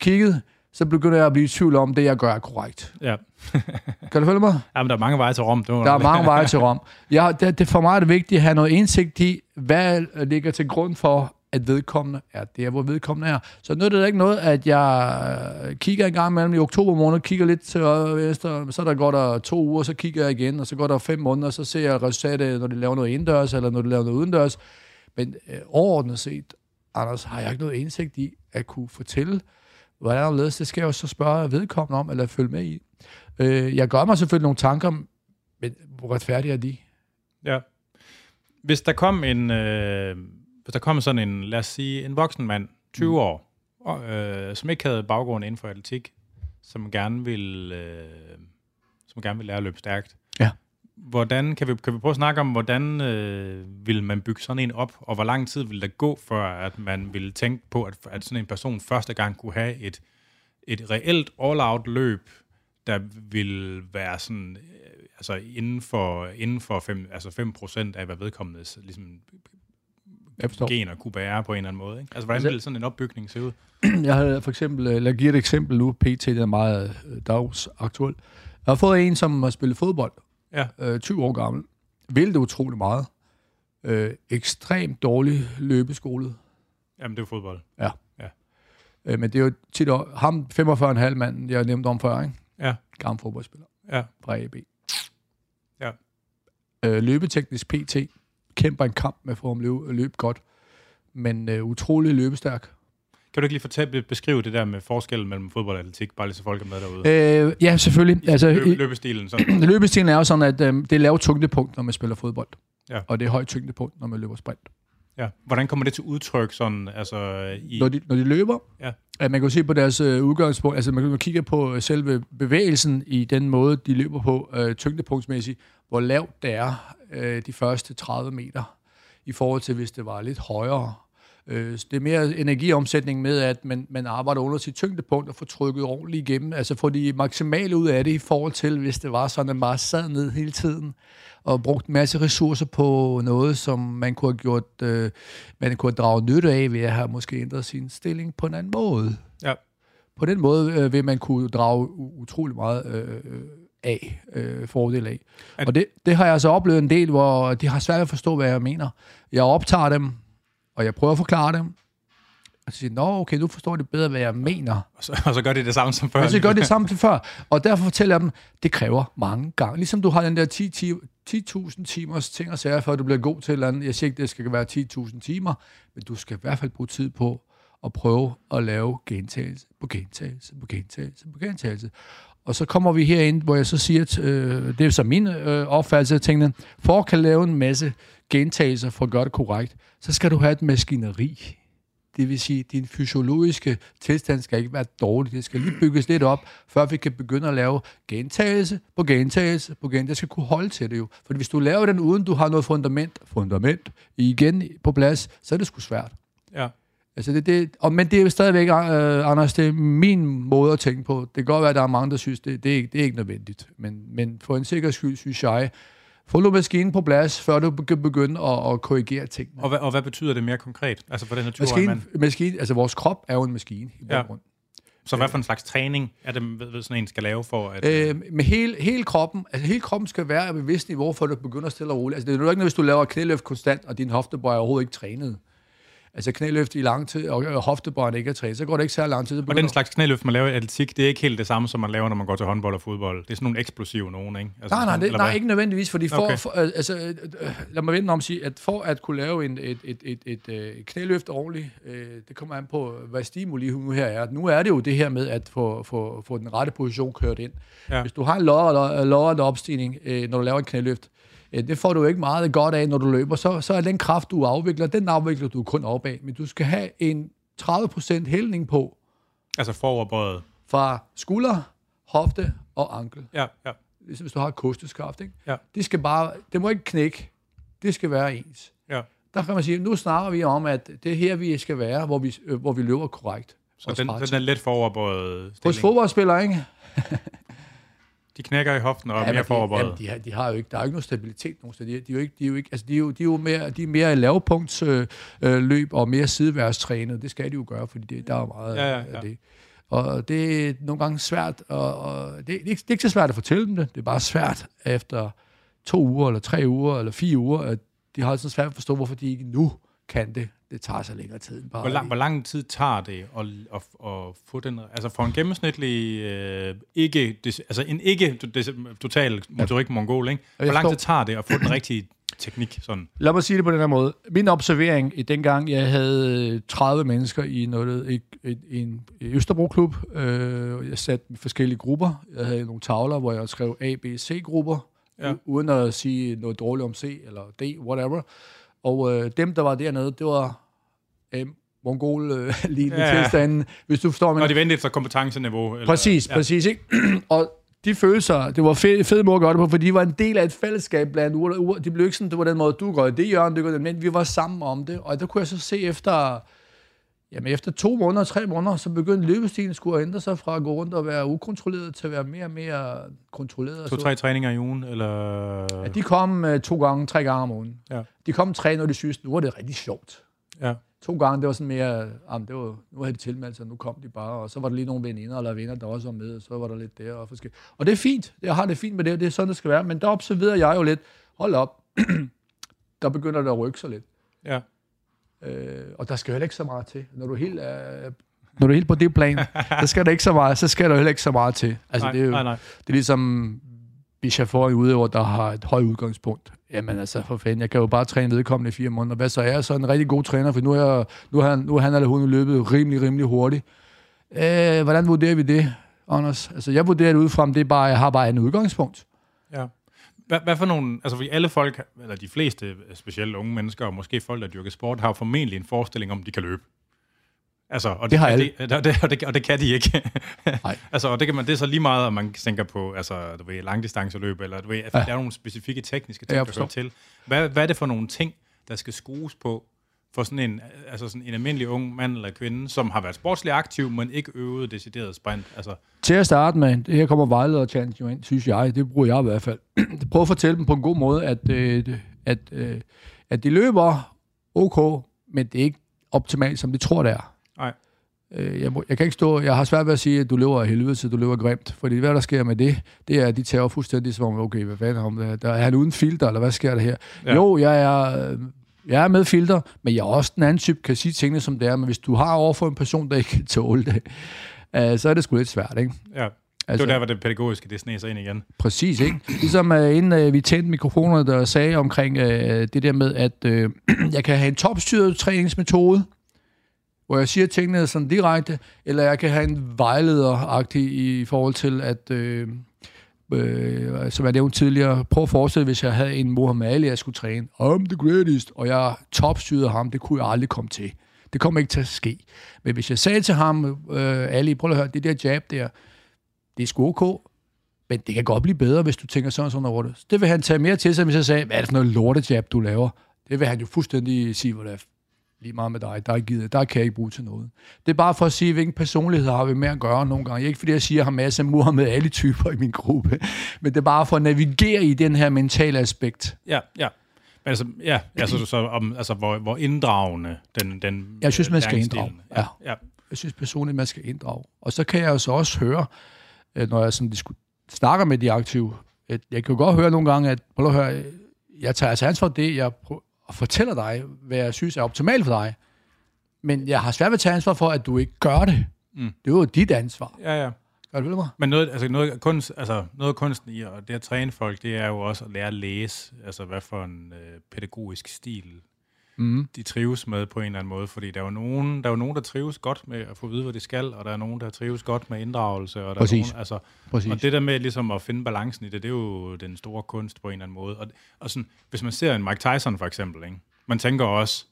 kigget, så begynder jeg at blive i tvivl om, det jeg gør er korrekt. Ja. kan du følge mig? Jamen, der er mange veje til Rom. Det der er mange veje til Rom. Ja, det, det, for mig er det vigtigt at have noget indsigt i, hvad ligger til grund for, at vedkommende er der, hvor vedkommende er. Så nu er det ikke noget, at jeg kigger en gang imellem i oktober måned, kigger lidt til venstre, så der går der to uger, så kigger jeg igen, og så går der fem måneder, så ser jeg resultatet, når de laver noget indendørs, eller når de laver noget udendørs. Men øh, overordnet set, Anders, har jeg ikke noget indsigt i at kunne fortælle, hvordan anderledes, det skal jeg jo så spørge vedkommende om, eller følge med i. Øh, jeg gør mig selvfølgelig nogle tanker, men hvor retfærdige er de? Ja. Hvis der kom en, øh, hvis der kom sådan en, lad os sige, en voksen mand, 20 mm. år, og, øh, som ikke havde baggrund inden for atletik, som gerne vil, øh, som gerne vil lære at løbe stærkt. Hvordan, kan vi, kan vi prøve at snakke om, hvordan øh, vil man bygge sådan en op, og hvor lang tid vil der gå, før at man vil tænke på, at, at sådan en person første gang kunne have et, et reelt all-out løb, der vil være sådan, øh, altså inden for, inden for 5, altså 5% af, hvad vedkommende ligesom, gener kunne bære på en eller anden måde. Ikke? Altså, hvordan altså, vil sådan en opbygning se ud? Jeg har for eksempel, øh, lad give et eksempel nu, PT, det er meget øh, dagsaktuelt. Jeg har fået en, som har spillet fodbold, ja. øh, 20 år gammel, det utrolig meget. Øh, ekstremt dårlig løbeskole. Jamen, det er fodbold. Ja. ja. Øh, men det er jo tit ham 45,5 mand, jeg har nævnt om før, ikke? Ja. Gammel fodboldspiller. Ja. Fra AB. Ja. Øh, løbeteknisk PT. Kæmper en kamp med for at løbe, løbe godt. Men øh, utrolig løbestærk. Kan du ikke lige fortælle, beskrive det der med forskellen mellem fodbold og atletik, bare lige så folk er med derude? Øh, ja, selvfølgelig. Altså, Løb, løbestilen. Sådan. løbestilen er jo sådan, at øh, det er lavt tyngdepunkt, når man spiller fodbold. Ja. Og det er højt tyngdepunkt, når man løber sprint. Ja. Hvordan kommer det til udtryk sådan, altså i... Når de, når de løber? Ja. At man kan se på deres øh, udgangspunkt, altså man kan kigge på selve bevægelsen i den måde, de løber på, øh, tyngdepunktsmæssigt, hvor lavt det er øh, de første 30 meter, i forhold til hvis det var lidt højere. Øh, det er mere energiomsætning med, at man, man arbejder under sit tyngdepunkt og får trykket ordentligt igennem, altså få de maksimale ud af det i forhold til, hvis det var sådan, at man bare sad ned hele tiden og brugt en masse ressourcer på noget, som man kunne have gjort, øh, man kunne have draget nytte af ved at have måske ændret sin stilling på en anden måde. Ja. På den måde øh, vil man kunne drage utrolig meget øh, af, øh, fordel af. At... Og det, det har jeg altså oplevet en del, hvor de har svært at forstå, hvad jeg mener. Jeg optager dem, og jeg prøver at forklare dem, og så siger, nå okay, nu forstår de bedre, hvad jeg mener. Og så, og så gør de det samme som før. Og så gør de det samme som før. Og derfor fortæller jeg dem, det kræver mange gange. Ligesom du har den der 10.000 timers ting og sager, før du bliver god til et eller andet. Jeg siger ikke, det skal være 10.000 timer, men du skal i hvert fald bruge tid på at prøve at lave gentagelse på gentagelse på gentagelse på gentagelse. Og så kommer vi herind, hvor jeg så siger, at øh, det er så min øh, opfattelse af tingene, for at kan lave en masse gentagelser for at gøre det korrekt, så skal du have et maskineri. Det vil sige, at din fysiologiske tilstand skal ikke være dårlig. Det skal lige bygges lidt op, før vi kan begynde at lave gentagelse på gentagelse på gentagelse. Det skal kunne holde til det jo. For hvis du laver den, uden du har noget fundament, fundament igen på plads, så er det sgu svært. Ja. Altså det, det, og, men det er stadigvæk, uh, Anders, det er min måde at tænke på. Det kan godt være, at der er mange, der synes, det, det, er, det er ikke nødvendigt. Men, men for en sikker skyld, synes jeg, få nu maskinen på plads, før du kan begynde at, at korrigere tingene. Og hvad, og hvad betyder det mere konkret? Altså for den natur, Maskinen, man... maskine, altså vores krop er jo en maskine i Ja. ja. grund. Så hvad for en slags træning er det, ved, sådan en skal lave for at... Øh, med hele, hele kroppen, altså hele kroppen skal være bevidst niveau, for at du begynder at stille og roligt. Altså det er jo ikke noget, hvis du laver knæløft konstant, og din hoftebøj er overhovedet ikke trænet. Altså knæløft i lang tid, og hoftebøjen ikke er trænet, så går det ikke særlig lang tid. Og den slags knæløft, man laver i atletik, det er ikke helt det samme, som man laver, når man går til håndbold og fodbold. Det er sådan nogle eksplosive nogen, ikke? Altså, Nej, nej, det, nej ikke nødvendigvis, fordi for, Okay. for øh, altså, øh, øh, lad mig vente om at sige, at for at kunne lave en, et, et, et, et, et knæløft ordentligt, øh, det kommer an på, hvad stimuli nu her er. Nu er det jo det her med at få, få, få den rette position kørt ind. Ja. Hvis du har en lodret opstigning, øh, når du laver en knæløft, øh, det får du ikke meget godt af, når du løber, så, så er den kraft, du afvikler, den afvikler du kun opad, men du skal have en 30% hældning på Altså foroverbøjet. fra skulder, hofte og ankel Ja, ja. ligesom hvis du har et kosteskaft, ikke? Ja. Det skal bare, det må ikke knække. Det skal være ens. ja. Der kan man sige, nu snakker vi om, at det er her, vi skal være, hvor vi, øh, hvor vi løber korrekt. Så den, den er let foroverbøjet Hos stilling. fodboldspillere, ikke? De knækker i hoften og er men mere de, jamen, de, har, de har jo ikke, der er jo ikke nogen stabilitet nogen steder. De, er- de, er jo ikke, de er jo ikke, altså de er jo, de er jo mere, de er mere lavpunkts øh, øh, løb og mere sideværstrænet. Det skal de jo gøre, fordi det, der er jo meget Ja, ja, af ja. det. Og det er nogle gange svært, og, og det, det, er ikke, det er ikke så svært at fortælle dem det. Det er bare svært efter to uger, eller tre uger, eller fire uger, at de har så svært at forstå, hvorfor de ikke nu kan det. Det tager så længere tid. Bare Hvor lang, hvor lang tid tager det at, at, at få den... Altså for en gennemsnitlig øh, ikke... Altså en ikke total motorik mongol, ikke? Hvor lang tid tager det at få den rigtige teknik? Sådan. Lad mig sige det på den her måde. Min observering i dengang, jeg havde 30 mennesker i, noget, i, i, i en Østerbro-klub. Øh, jeg satte forskellige grupper. Jeg havde nogle tavler, hvor jeg skrev A, B, C-grupper, ja. uden at sige noget dårligt om C eller D, whatever. Og øh, dem, der var dernede, det var øh, mongol-lignende Ja, ja. ja. tilstanden. Hvis du forstår, Når de venter efter kompetenceniveau. Eller, Præcis, ja. præcis. Ikke? og de følelser, det var fed, fed måde at gøre det på, for de var en del af et fællesskab blandt uger. De blev ikke sådan, det var den måde, du gør det, Jørgen, det gør det, men vi var sammen om det. Og der kunne jeg så se efter, jamen efter to måneder, tre måneder, så begyndte løbestilen skulle at ændre sig fra at gå rundt og være ukontrolleret til at være mere og mere kontrolleret. To-tre træninger i ugen, eller... Ja, de kom uh, to gange, tre gange om ugen. Ja. De kom tre, når de synes, nu var det rigtig sjovt. Ja. To gange, det var sådan mere, jamen, det var, nu havde de tilmeldt sig, nu kom de bare, og så var der lige nogle veninder eller venner, der også var med, og så var der lidt der og forskelligt. Og det er fint, jeg har det fint med det, det er sådan, det skal være, men der observerer jeg jo lidt, hold op, der begynder det at rykke sig lidt. Ja. Øh, og der skal heller ikke så meget til. Når du er helt, øh, når du er helt på det plan, så skal der ikke så meget, så skal der heller ikke så meget til. Altså, nej, det er jo, nej, nej. det er ligesom, hvis jeg får en udøver, der har et højt udgangspunkt. Jamen altså, for fanden, jeg kan jo bare træne vedkommende i fire måneder. Hvad så er jeg så en rigtig god træner, for nu er, jeg, nu er han, nu er han eller hun løbet rimelig, rimelig hurtigt. Øh, hvordan vurderer vi det, Anders? Altså, jeg vurderer det ud fra, det er bare, jeg har bare en udgangspunkt. Ja. Hvad, hvad for nogle, altså fordi alle folk, eller de fleste, specielt unge mennesker, og måske folk, der dyrker sport, har formentlig en forestilling om, at de kan løbe. Altså, og Det har kan alle. De, og, det, og, det, og det kan de ikke. Nej. altså, og det, kan man, det er så lige meget, om man tænker på altså, du ved, langdistanceløb, eller du ved, ja. der er nogle specifikke tekniske ting, Ja, der hører til. Hvad, hvad er det for nogle ting, der skal skrues på, for sådan en, altså sådan en almindelig ung mand eller kvinde, som har været sportsligt aktiv, men ikke øvet decideret sprint? Altså, Til at starte med, det her kommer vejleder challenge jo ind, synes jeg. Det bruger jeg i hvert fald. Prøv at fortælle dem på en god måde, at, øh, at, øh, at de løber ok, men det er ikke optimalt, som de tror, det er. nej. Øh, jeg, må, jeg kan ikke stå, jeg har svært ved at sige, at du løber af helvede, så du løber grimt. Fordi hvad der sker med det, det er, at de tager fuldstændig som om, okay, hvad fanden om det? Der er han uden filter, eller hvad sker der her? Ja. Ja. Jo, jeg er, øh, jeg er med filter, men jeg er også den anden type, kan sige tingene som det er. Men hvis du har overfor en person, der ikke kan tåle det, øh, så er det sgu lidt svært, ikke? Ja. Altså, det var der, hvor det pædagogiske det sne sig ind igen. Præcis, ikke? Ligesom uh, inden uh, vi tændte mikrofonerne, der sagde omkring uh, det der med, at uh, jeg kan have en topstyret træningsmetode, hvor jeg siger tingene sådan direkte, eller jeg kan have en vejlederagtig i forhold til, at, øh, øh, som jeg nævnte tidligere, prøv at forestille, hvis jeg havde en Muhammad Ali, jeg skulle træne. I'm the greatest, og jeg topstyrede ham, det kunne jeg aldrig komme til. Det kommer ikke til at ske. Men hvis jeg sagde til ham, øh, Ali, prøv at høre, det der jab der, det er sgu okay, men det kan godt blive bedre, hvis du tænker sådan sådan over det. Det vil han tage mere til sig, hvis jeg sagde, hvad er det for noget lortejab, du laver? Det vil han jo fuldstændig sige, hvor det er lige meget med dig, der, er givet, der kan jeg ikke bruge til noget. Det er bare for at sige, hvilken personlighed har vi med at gøre nogle gange. Ikke fordi jeg siger, at jeg har masser af Muhammed alle typer i min gruppe, men det er bare for at navigere i den her mentale aspekt. Ja, ja. Men altså, ja, altså, så, om, altså hvor, hvor inddragende den, den Jeg synes, man skal inddrage. Ja. ja. Jeg synes personligt, man skal inddrage. Og så kan jeg jo så også høre, øh, når jeg sådan snakker med de aktive, at jeg kan jo godt høre nogle gange, at prøv at høre, jeg tager altså ansvar for det, jeg prøver og fortæller dig, hvad jeg synes er optimalt for dig. Men jeg har svært ved at tage ansvar for, at du ikke gør det. Mm. Det er jo dit ansvar. ja, ja. Gør du mig? Men noget, altså noget, kunst, altså noget af kunsten i og det at træne folk, det er jo også at lære at læse, altså hvad for en øh, pædagogisk stil Mm. de trives med på en eller anden måde, fordi der er jo nogen, der, er jo nogen, der trives godt med at få at vide, hvad de skal, og der er nogen, der trives godt med inddragelse, og der Præcis. er nogen, altså, Præcis. og det der med ligesom at finde balancen i det, det er jo den store kunst på en eller anden måde. Og, og sådan, hvis man ser en Mike Tyson for eksempel, ikke? man tænker også,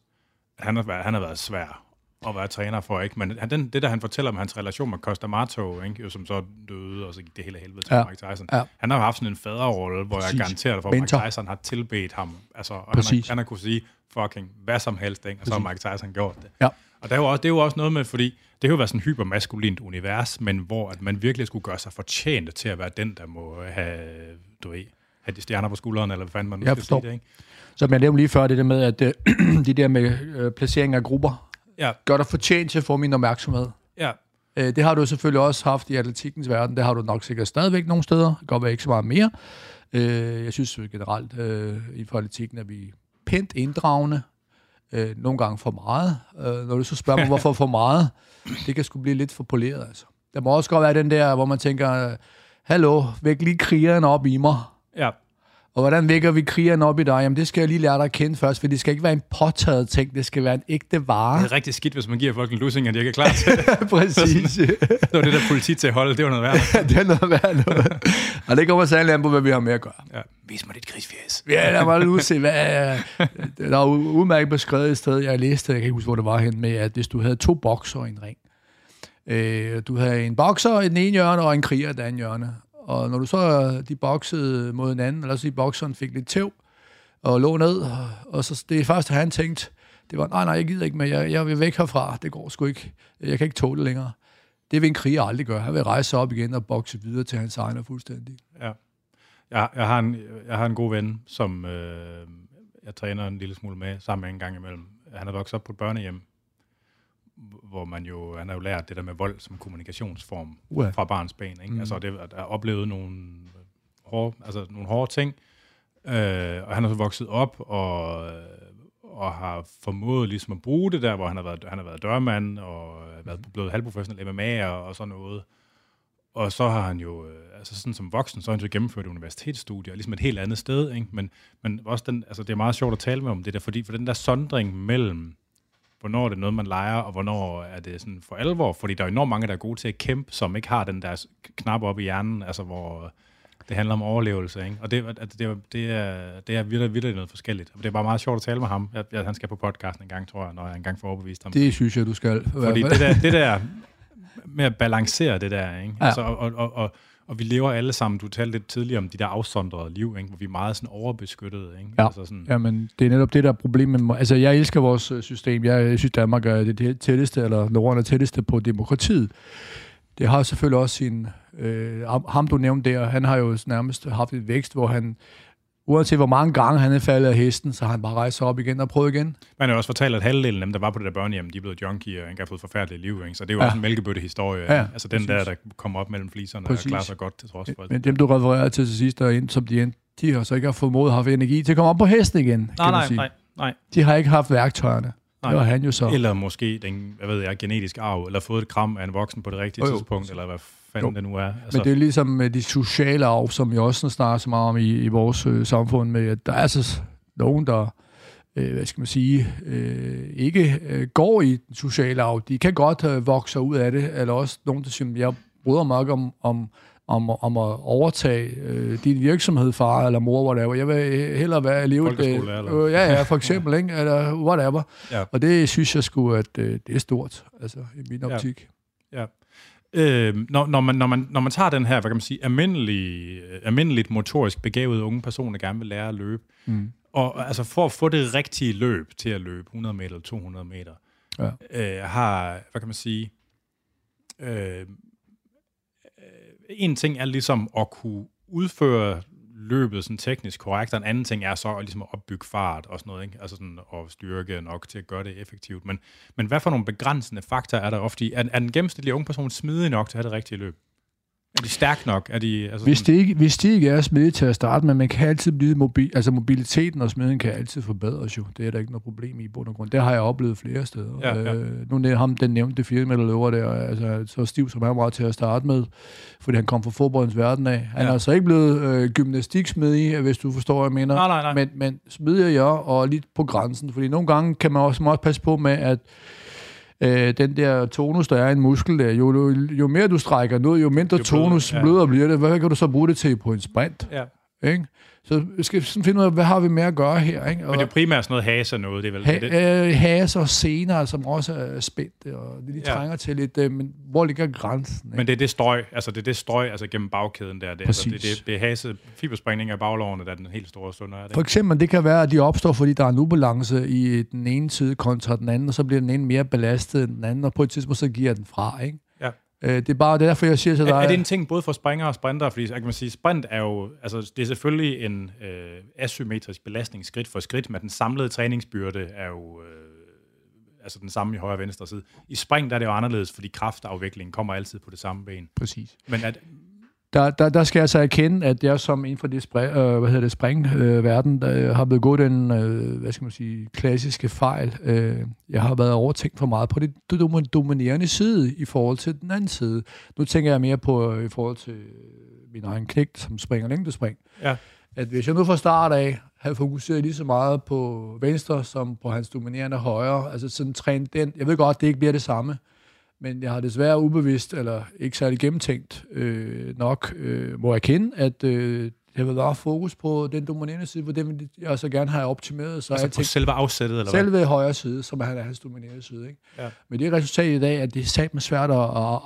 at han har, været, han har været svær at være træner for, ikke? Men han, den, det der, han fortæller om hans relation med Costa Mato, ikke? Jo, som så døde, og så gik det hele helvede til Ja. Mike Tyson. Ja. Han har haft sådan en faderrolle, hvor Præcis. jeg garanterer dig for, at. Mike Tyson har tilbedt ham. Altså, og han, har, han har kunne sige fucking hvad som helst, ikke? og så har Mike Tyson gjort det. Ja. Og der er jo også, det er jo også noget med, fordi det har jo været sådan et hypermaskulint univers, men hvor at man virkelig skulle gøre sig fortjent til at være den, der må have, du ved, have de stjerner på skulderen, eller hvad fanden man nu Jeg skal forstår. sige det, ikke? Som jeg nævnte lige før, det der med, at øh, de der med øh, placering af grupper, Ja, gør dig fortjent til at få min opmærksomhed. ja, Øh, det har du selvfølgelig også haft i atletikkens verden. Det har du nok sikkert stadigvæk nogle steder. Det kan godt være ikke så meget mere. Øh, jeg synes generelt øh, i for atletikken, at vi er pænt inddragende. Øh, nogle gange for meget. Øh, når du så spørger mig, hvorfor for meget, det kan sgu blive lidt for poleret. Altså. Der må også godt være den der, hvor man tænker, hallo, væk lige krigeren op i mig. ja. Og hvordan vækker vi krigeren op i dig? Jamen, det skal jeg lige lære dig at kende først, for det skal ikke være en påtaget ting, det skal være en ægte vare. Det er rigtig skidt, hvis man giver folk en lussing, at de ikke er klar til det. Præcis. Det var det der politi til at holde, det var noget værd. det er noget værd noget. Og det kommer særligt an på, hvad vi har med at gøre. Ja. Vis mig dit krigsfjæs. Ja, lad mig nu se, hvad er... Der er jo udmærket beskrevet et sted, jeg læste, jeg kan ikke huske, hvor det var hen med, at hvis du havde to bokser i en ring, øh, du havde en bokser i den ene hjørne, og en kriger i den anden hjørne, og når du så de boksede mod hinanden, eller så de bokseren fik lidt tæv, og lå ned, og så det første, han tænkte, det var, nej, nej, jeg gider ikke mere, jeg, jeg vil væk herfra, det går sgu ikke, jeg kan ikke tåle det længere. Det vil en kriger aldrig gøre. Han vil rejse sig op igen og bokse videre til hans egen er fuldstændig. Ja. Jeg, jeg, har en, jeg har en god ven, som øh, jeg træner en lille smule med, sammen med en gang imellem. Han er vokset op på et børnehjem, hvor man jo, han har jo lært det der med vold som kommunikationsform Uha. fra barns ben. Ikke? Mm. Mm. Altså det, have oplevet nogle hårde, altså nogle hårde ting, øh, og han er så vokset op og, øh, og har formået ligesom at bruge det der, hvor han har været, han har været dørmand og været blevet halvprofessionel MMA og, og sådan noget. Og så har han jo, øh, altså sådan som voksen, så har han så gennemført et universitetsstudie, og ligesom et helt andet sted, ikke? Men, men også den, altså det er meget sjovt at tale med om det der, fordi for den der sondring mellem, hvornår er det noget, man leger, og hvornår er det sådan for alvor, fordi der er enormt mange, der er gode til at kæmpe, som ikke har den der knap op i hjernen, altså hvor det handler om overlevelse, ikke? Og det, det, er, det er, det er virkelig, virkelig noget forskelligt. Og det er bare meget sjovt at tale med ham. Jeg, jeg, han skal på podcasten en gang, tror jeg, når jeg engang får overbevist ham. Det synes jeg, du skal. Fordi det der, det der med at balancere det der, ikke? Ja. Altså, og, og, og, og vi lever alle sammen, du talte lidt tidligere om de der afsondrede liv, ikke? hvor vi er meget sådan overbeskyttede. Ikke? Ja. Altså sådan, Jamen, det er netop det, der er problemet. med- Altså, jeg elsker vores øh, system. Jeg synes, Danmark er det- tætteste, eller Norden er tætteste på demokratiet. Det har selvfølgelig også sin... Øh, ham, du nævnte der, han har jo nærmest haft et vækst, hvor han, uanset hvor mange gange han er faldet af hesten, så har han bare rejst sig op igen og prøvet igen. Man har jo også fortalt, at halvdelen af dem, der var på det der børnehjem, de er blevet junkier og ikke har fået forfærdelige liv. Ikke? Så det er jo Ja. ja. også en mælkebøtte-historie. Ja, ikke? altså den præcis. der, der kommer op mellem fliserne Præcis. og klarer sig godt til trods for det. Men dem, du refererede til til sidst, der ind, som de endte, de har så ikke haft formået at have energi til at komme op på hesten igen, kan Nej, man nej, sige. nej, nej. De har ikke haft værktøjerne. Nej. Det var han jo så. Eller måske den, hvad ved jeg, genetisk arv, eller fået et kram af en voksen på det rigtige Jo, jo. tidspunkt, eller hvad fanden det nu er. Altså. Men det er ligesom med de sociale arv, som vi også snakker så meget om i, i vores øh, samfund, med at der er altså nogen, der øh, hvad skal man sige, øh, ikke øh, går i den sociale arv. De kan godt øh, vokse ud af det, eller også nogen, der siger, jeg bryder mig ikke om, om, om, om at overtage øh, din virksomhed, far eller mor, whatever. Jeg vil hellere være et... Øh, øh, ja, ja, for eksempel, ikke? eller whatever. Ja. Og det synes jeg sgu, at øh, det er stort, altså i min optik. Ja. ja. Øh, når, når, man, når, man, når man tager den her, hvad kan man sige, almindelig, øh, almindeligt motorisk begavede unge person, der gerne vil lære at løbe, mm. og altså for at få det rigtige løb til at løbe 100 meter eller 200 meter, ja. øh, har, hvad kan man sige, øh, en ting er ligesom at kunne udføre løbet sådan teknisk korrekt, og en anden ting er så at, ligesom at opbygge fart og sådan noget, ikke? altså sådan at styrke nok til at gøre det effektivt. Men, men hvad for nogle begrænsende faktorer er der ofte i? Er, er den gennemsnitlige unge person smidig nok til at have det rigtige løb? Er de stærke nok? Er de, altså hvis, de ikke, hvis de ikke er smidige til at starte med, man kan altid blive mobil, altså mobiliteten og smiden kan altid forbedres jo. Det er der ikke noget problem i bund og grund. Det har jeg oplevet flere steder. Ja, ja. Øh, nu er ham, den nævnte fire meter løber der, altså så stiv som han var til at starte med, fordi han kom fra fodboldens verden af. Han ja. er altså ikke blevet øh, gymnastiksmidig, hvis du forstår, hvad jeg mener. Nej, nej, nej. Men, men smidig ja, og lidt på grænsen, fordi nogle gange kan man også, man også passe på med, at øh, den der tonus, der er i en muskel der, jo, jo, jo mere du strækker noget, jo mindre jo tonus ja. bløder bliver det. Hvad kan du så bruge det til på en sprint? Ja. Ikke? Så vi skal sådan finde ud af, hvad har vi med at gøre her. Ikke? Og Men det er primært sådan noget hase noget, det er vel ha- det? Øh, hase og sener, som også er spændte, og det de ja. trænger til lidt, øh, men hvor ligger grænsen? Ikke? Men det er det støj, altså det er det støj, altså gennem bagkæden der. Det, altså, det, det, det er hase, fibersprængning af baglårene, der er den helt store stunder. Er det? For eksempel, det kan være, at de opstår, fordi der er en ubalance i den ene side kontra den anden, og så bliver den ene mere belastet end den anden, og på et tidspunkt så giver den fra, ikke? Øh, det er bare derfor, jeg siger til dig... Er, er det en ting både for springere og sprinter? Fordi jeg kan man sige, sprint er jo... Altså, det er selvfølgelig en øh, asymmetrisk belastning skridt for skridt, men den samlede træningsbyrde er jo... Øh, altså den samme i højre og venstre side. I spring der er det jo anderledes, fordi kraftafviklingen kommer altid på det samme ben. Præcis. Men at, der, der, der skal jeg så erkende, at jeg som inden for det, spring, øh, hvad hedder det springverden øh, der har begået den øh, hvad skal man sige, klassiske fejl. Øh, jeg har været overtænkt for meget på det dominerende side i forhold til den anden side. Nu tænker jeg mere på øh, i forhold til min egen knægt, som springer længdespring. Ja. At hvis jeg nu fra start af havde fokuseret lige så meget på venstre som på hans dominerende højre, altså sådan trænet den, jeg ved godt, det ikke bliver det samme, men jeg har desværre ubevidst, eller ikke særlig gennemtænkt øh, nok, øh, må jeg kende, at øh, det har været fokus på den dominerende side, hvor det jeg så gerne har optimeret. Så altså jeg på tænkt, selve afsættet, eller hvad? Selve højre side, som er hans dominerende side. Ikke? Ja. Men det er resultat i dag, at det er satme svært at,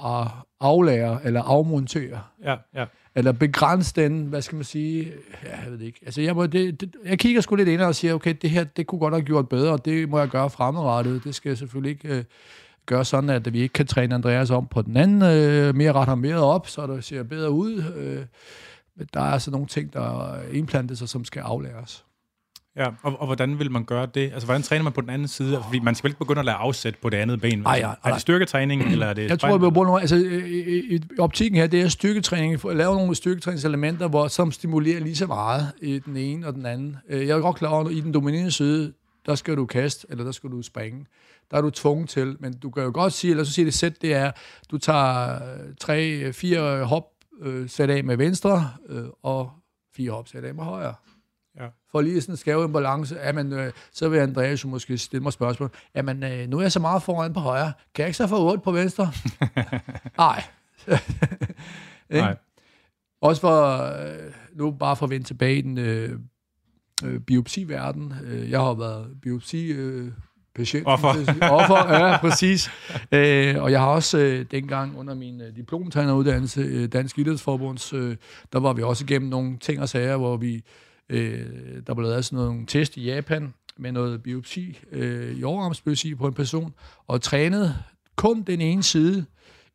at aflære eller afmontere. Ja, ja. Eller begrænse den, hvad skal man sige, ja, jeg ved ikke. Altså, jeg, må, det, det, jeg kigger sgu lidt ind og siger, okay, det her, det kunne godt have gjort bedre, og det må jeg gøre fremadrettet. Det skal jeg selvfølgelig ikke... Øh, gøre sådan, at vi ikke kan træne Andreas om på den anden, øh, mere ret ham mere op, så det ser bedre ud. Øh, men der er altså nogle ting, der indplanter sig, som skal aflæres. Ja, og, og hvordan vil man gøre det? Altså, hvordan træner man på den anden side? Fordi man skal vel ikke begynde at lade afsæt på det andet ben. Ej, ja, er det styrketræning, eller er det... Jeg tror, at bruger. Altså, i, i, optikken her, det er styrketræning. At lave nogle styrketræningselementer, hvor, som stimulerer lige så meget i den ene og den anden. Øh, jeg er godt klar over, at i den dominerende side, der skal du kaste, eller der skal du springe der er du tvunget til, men du kan jo godt sige, eller så siger det sæt, det er, du tager tre, fire hop øh, sæt af med venstre, øh, og fire hop sæt af med højre. Ja. For lige sådan skæve en balance, jamen, øh, så vil Andreas jo måske stille mig spørgsmål, jamen, øh, nu er jeg så meget foran på højre, kan jeg ikke så få 8 på venstre? Nej. Nej. Også for, øh, nu bare for at vende tilbage i den øh, øh, biopsiverden. Øh, jeg har været biopsi øh, patient. Offer. Offer, ja, præcis. øh, og jeg har også øh, dengang under min øh, diplomtræneruddannelse, øh, Dansk Idrætsforbunds, øh, der var vi også igennem nogle ting og sager, hvor vi, øh, der blev lavet sådan nogle test i Japan med noget biopsi, øh, i overarmsbiopsi på en person, og trænede kun den ene side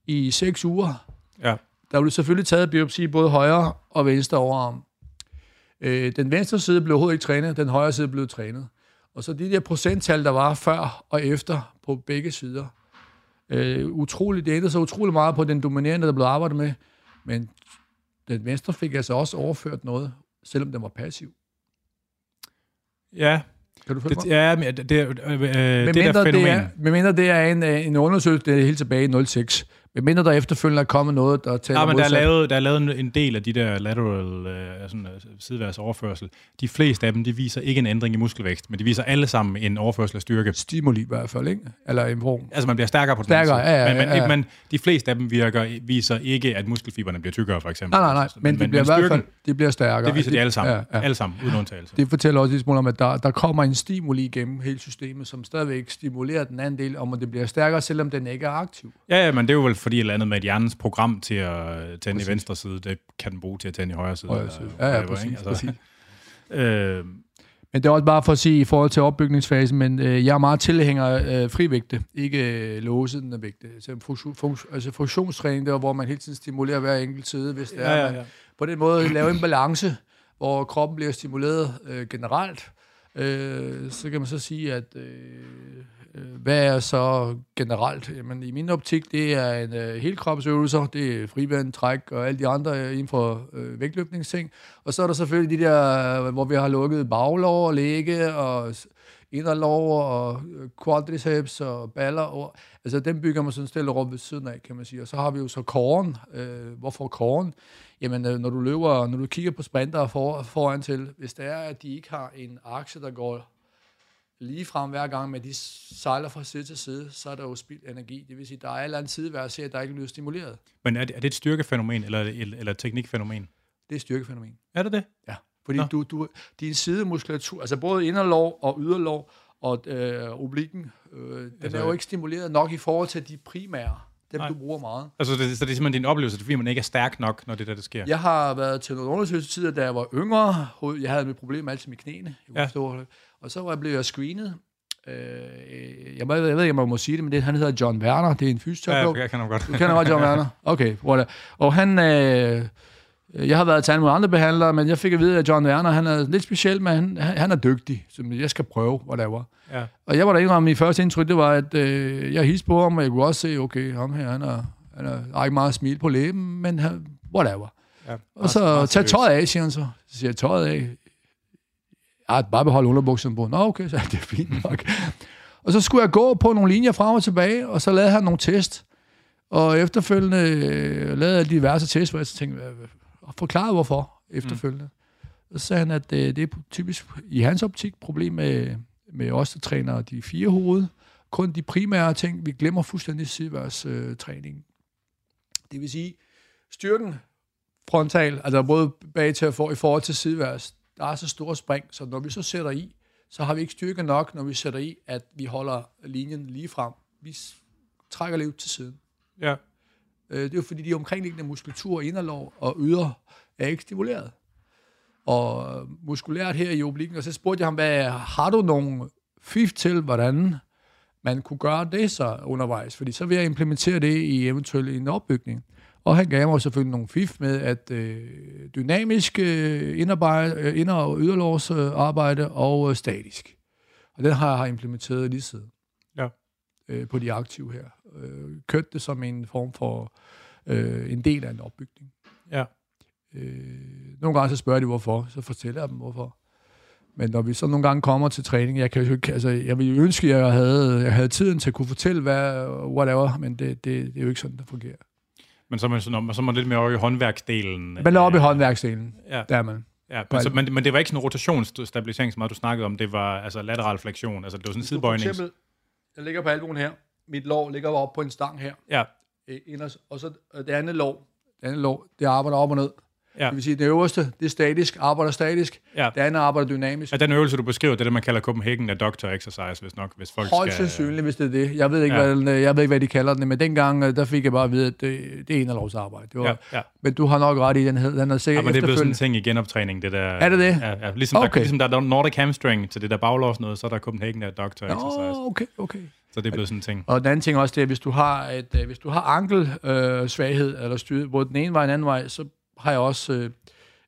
i seks uger. Ja. Der blev selvfølgelig taget biopsi både højre og venstre overarm. Øh, den venstre side blev overhovedet ikke trænet, den højre side blev trænet. Og så de der procenttal, der var før og efter på begge sider. Øh, utroligt, det ændrede sig utrolig meget på den dominerende, der blev arbejdet med. Men den venstre fik altså også overført noget, selvom den var passiv. Ja, kan du følge det, Ja, det, det, øh, øh, det der fænomen. Det er, med mindre det er en, øh, en undersøgelse, det er helt tilbage i 06. Men mindre der efterfølgende er kommet noget, der taler Ja, men der er, lavet, der er lavet en- del af de der lateral øh, sådan, øh, sideværs overførsel. De fleste af dem, de viser ikke en ændring i muskelvækst, men de viser alle sammen en overførsel af styrke. Stimuli i hvert fald, ikke? Eller en brug. Altså, man bliver stærkere på den Stærkere, ja, ja, men, men, ja, men de fleste af dem virker, viser ikke, at muskelfiberne bliver tykkere, for eksempel. Nej, nej, nej, Altså, men, de bliver i hvert styrken, fald de bliver stærkere. Det viser de alle sammen. Ja, ja. Alle sammen, uden undtagelse. Det fortæller også lidt smule om, at der, der kommer en stimuli igennem hele systemet, som stadigvæk stimulerer den anden del, om at det bliver stærkere, selvom den ikke er aktiv. Ja, ja, men det er jo vel fordi et eller andet med, at hjernens program til at tænde i venstre side, det kan den bruge til at tænde i højre side. Højre eller side. Ja, ja, whatever, præcis, ikke? Altså, præcis. Øh, Men det er også bare for at sige i forhold til opbygningsfasen, men øh, jeg er meget tilhænger af øh, frivægte, ikke øh, låsende vægte. Funktion, fun- altså funktionstræning, der hvor man hele tiden stimulerer hver enkelt side, hvis det er, ja, ja, man ja. på den måde laver en balance, hvor kroppen bliver stimuleret øh, generelt. Øh, så kan man så sige, at øh, Øh, hvad er så generelt? Jamen, i min optik, det er en øh, helkropsøvelser, det er frivand, træk og alle de andre øh, inden for øh, vægtløftningsting. Og så er der selvfølgelig de der, øh, hvor vi har lukket baglov og læge og inderlov og øh, quadriceps og baller. Og, altså, dem bygger man sådan stille rum ved siden af, kan man sige. Og så har vi jo så kåren. Øh, hvorfor korn? Jamen, øh, når du løber, når du kigger på sprinter for, foran til, hvis det er, at de ikke har en akse, der går lige frem hver gang, men de sejler fra side til side, så er der jo spildt energi. Det vil sige, der er en eller anden side, hver ser, der ikke bliver stimuleret. Men er det, er det et styrkefænomen, eller, eller, et teknikfænomen? Det er styrkefænomen. Er det det? Ja. Fordi Nå. du, du, din sidemuskulatur, altså både inderlov og yderlov og øh, oblikken, øh, den Altså- er jo ikke stimuleret nok i forhold til de primære, dem Nej. du bruger meget. Altså, det, så det er simpelthen din oplevelse, det er, fordi man ikke er stærk nok, når det der, det sker. Jeg har været til nogle undersøgelsestider, da jeg var yngre. Jeg havde mit problem altid med knæene. Jeg Ja. ja. Og så var jeg blevet jeg screenet. Øh, jeg, må- jeg ved ikke, om jeg må sige det, men det, han hedder John Werner. Det er en ja, fysioterapeut. jeg kan nok godt. Du kender godt John Werner? Okay, whatever. Og han... Øh, jeg har været til mulige andre behandlere, men jeg fik at vide, at John Werner, han er lidt speciel, men han, han er dygtig. Så jeg skal prøve, whatever. Ja. Og jeg var der indrømme, mit første indtryk, det var, at øh, jeg hilste på ham, og jeg kunne også se, okay, ham her, han er, han er, har ikke meget smil på læben, men han, whatever. ja. Og så tag tøjet af, siger han så. Så siger jeg, tøjet af. Ja, bare behold underbukserne på. Nå, okay, så er det fint nok. og så skulle jeg gå på nogle linjer frem og tilbage, og så lavede han nogle test. Og efterfølgende øh, lavede jeg diverse test, hvor jeg så tænkte, og forklarede hvorfor efterfølgende. Mm. Så sagde han, at øh, det er typisk i hans optik problem med, med os, der træner de fire hoved. Kun de primære ting, vi glemmer fuldstændig sideværs øh, træning. Det vil sige, styrken frontal, altså både bag til at få i forhold til sideværs, der er så store spring, så når vi så sætter i, så har vi ikke styrke nok, når vi sætter i, at vi holder linjen lige frem. Vi trækker lidt til siden. Ja. Øh, Det er jo fordi, de omkringliggende muskulatur, inderlov og yder, er ikke stimuleret. Og muskulært her i oblikken, og så spurgte jeg ham, hvad, har du nogle fif til, hvordan man kunne gøre det så undervejs? Fordi så vil jeg implementere det i eventuelt en opbygning. Og han gav mig selvfølgelig nogle fif med, at øh, dynamisk øh, indarbejde, øh, inder- og yderlovsarbejde og øh, statisk. Og den har jeg implementeret lige siden Ja. øh, på de aktive her. Øh, kørt det som en form for øh, en del af en opbygning. Ja. Øh, nogle gange så spørger de, hvorfor. Så fortæller jeg dem, hvorfor. Men når vi så nogle gange kommer til træning, jeg, kan jo ikke, altså, jeg ville ønske, at jeg havde, jeg havde tiden til at kunne fortælle, hvad, whatever, men det, det, det er jo ikke sådan, det fungerer. Men så er man, sådan, så er man lidt mere over i håndværksdelen. Man er oppe i håndværksdelen, Ja, der er man. ja men, så, men, men det var ikke sådan en rotationsstabilisering, som meget du snakkede om. Det var altså lateral flektion. Altså det var sådan en sidebøjning. For eksempel, jeg ligger på albuen her, mit lår ligger op på en stang her, Ja, øh, inderst, og så øh, det andet lår, det andet lår, det arbejder op og ned. Ja. Det vil sige, det øverste, det er statisk, arbejder statisk, ja. det andet arbejder dynamisk. Ja, den øvelse, du beskriver, det er det, man kalder Copenhagen Adductor Exercise, hvis nok, hvis folk Højst skal... sandsynligt, hvis det er det. Jeg ved ikke, Ja. ja. hvad, jeg ved ikke, hvad de kalder den, men dengang, øh, der fik jeg bare at vide, at det, det er en af lovs arbejde. Det var, Ja, ja. ja. Men du har nok ret i, den, hed, den er Ja, sikkert men det er blevet sådan en ting i genoptræning, det der... Er det det? Ja, ja. Ligesom, okay. der, ligesom der er Nordic Hamstring til det der baglås noget, så er der Copenhagen Adductor Exercise. Nå, okay, okay. Så det er blevet sådan en ting. Og den anden ting også, det er, hvis du har, et, øh, hvis du har ankelsvaghed øh, svaghed, eller styr, hvor den ene vej en anden vej, så har jeg også øh,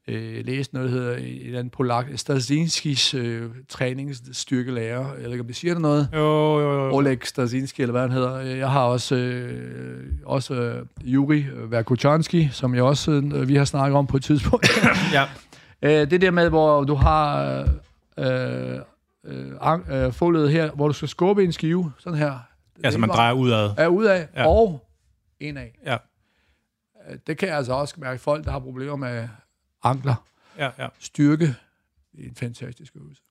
øh, læst noget, der hedder et eller andet Polak, Stasinskis øh, træningsstyrkelærer. Jeg ved ikke, om det siger det noget. Jo, jo, jo. Oleg Stasinski, eller hvad han hedder. Jeg har også, øh, også øh, Yuri Verkuchanski, som jeg også, øh, vi har snakket om på et tidspunkt. Ja. øh, det der med, hvor du har øh, øh, øh, foldet her, hvor du skal skubbe en skive, sådan her. Altså, man drejer udad. Er udad, Ja. ja. og en af. Ja. Øh, Det kan jeg altså også mærke. Folk, der har problemer med ankler, Ja, ja. styrke, det er en fantastisk øvelse.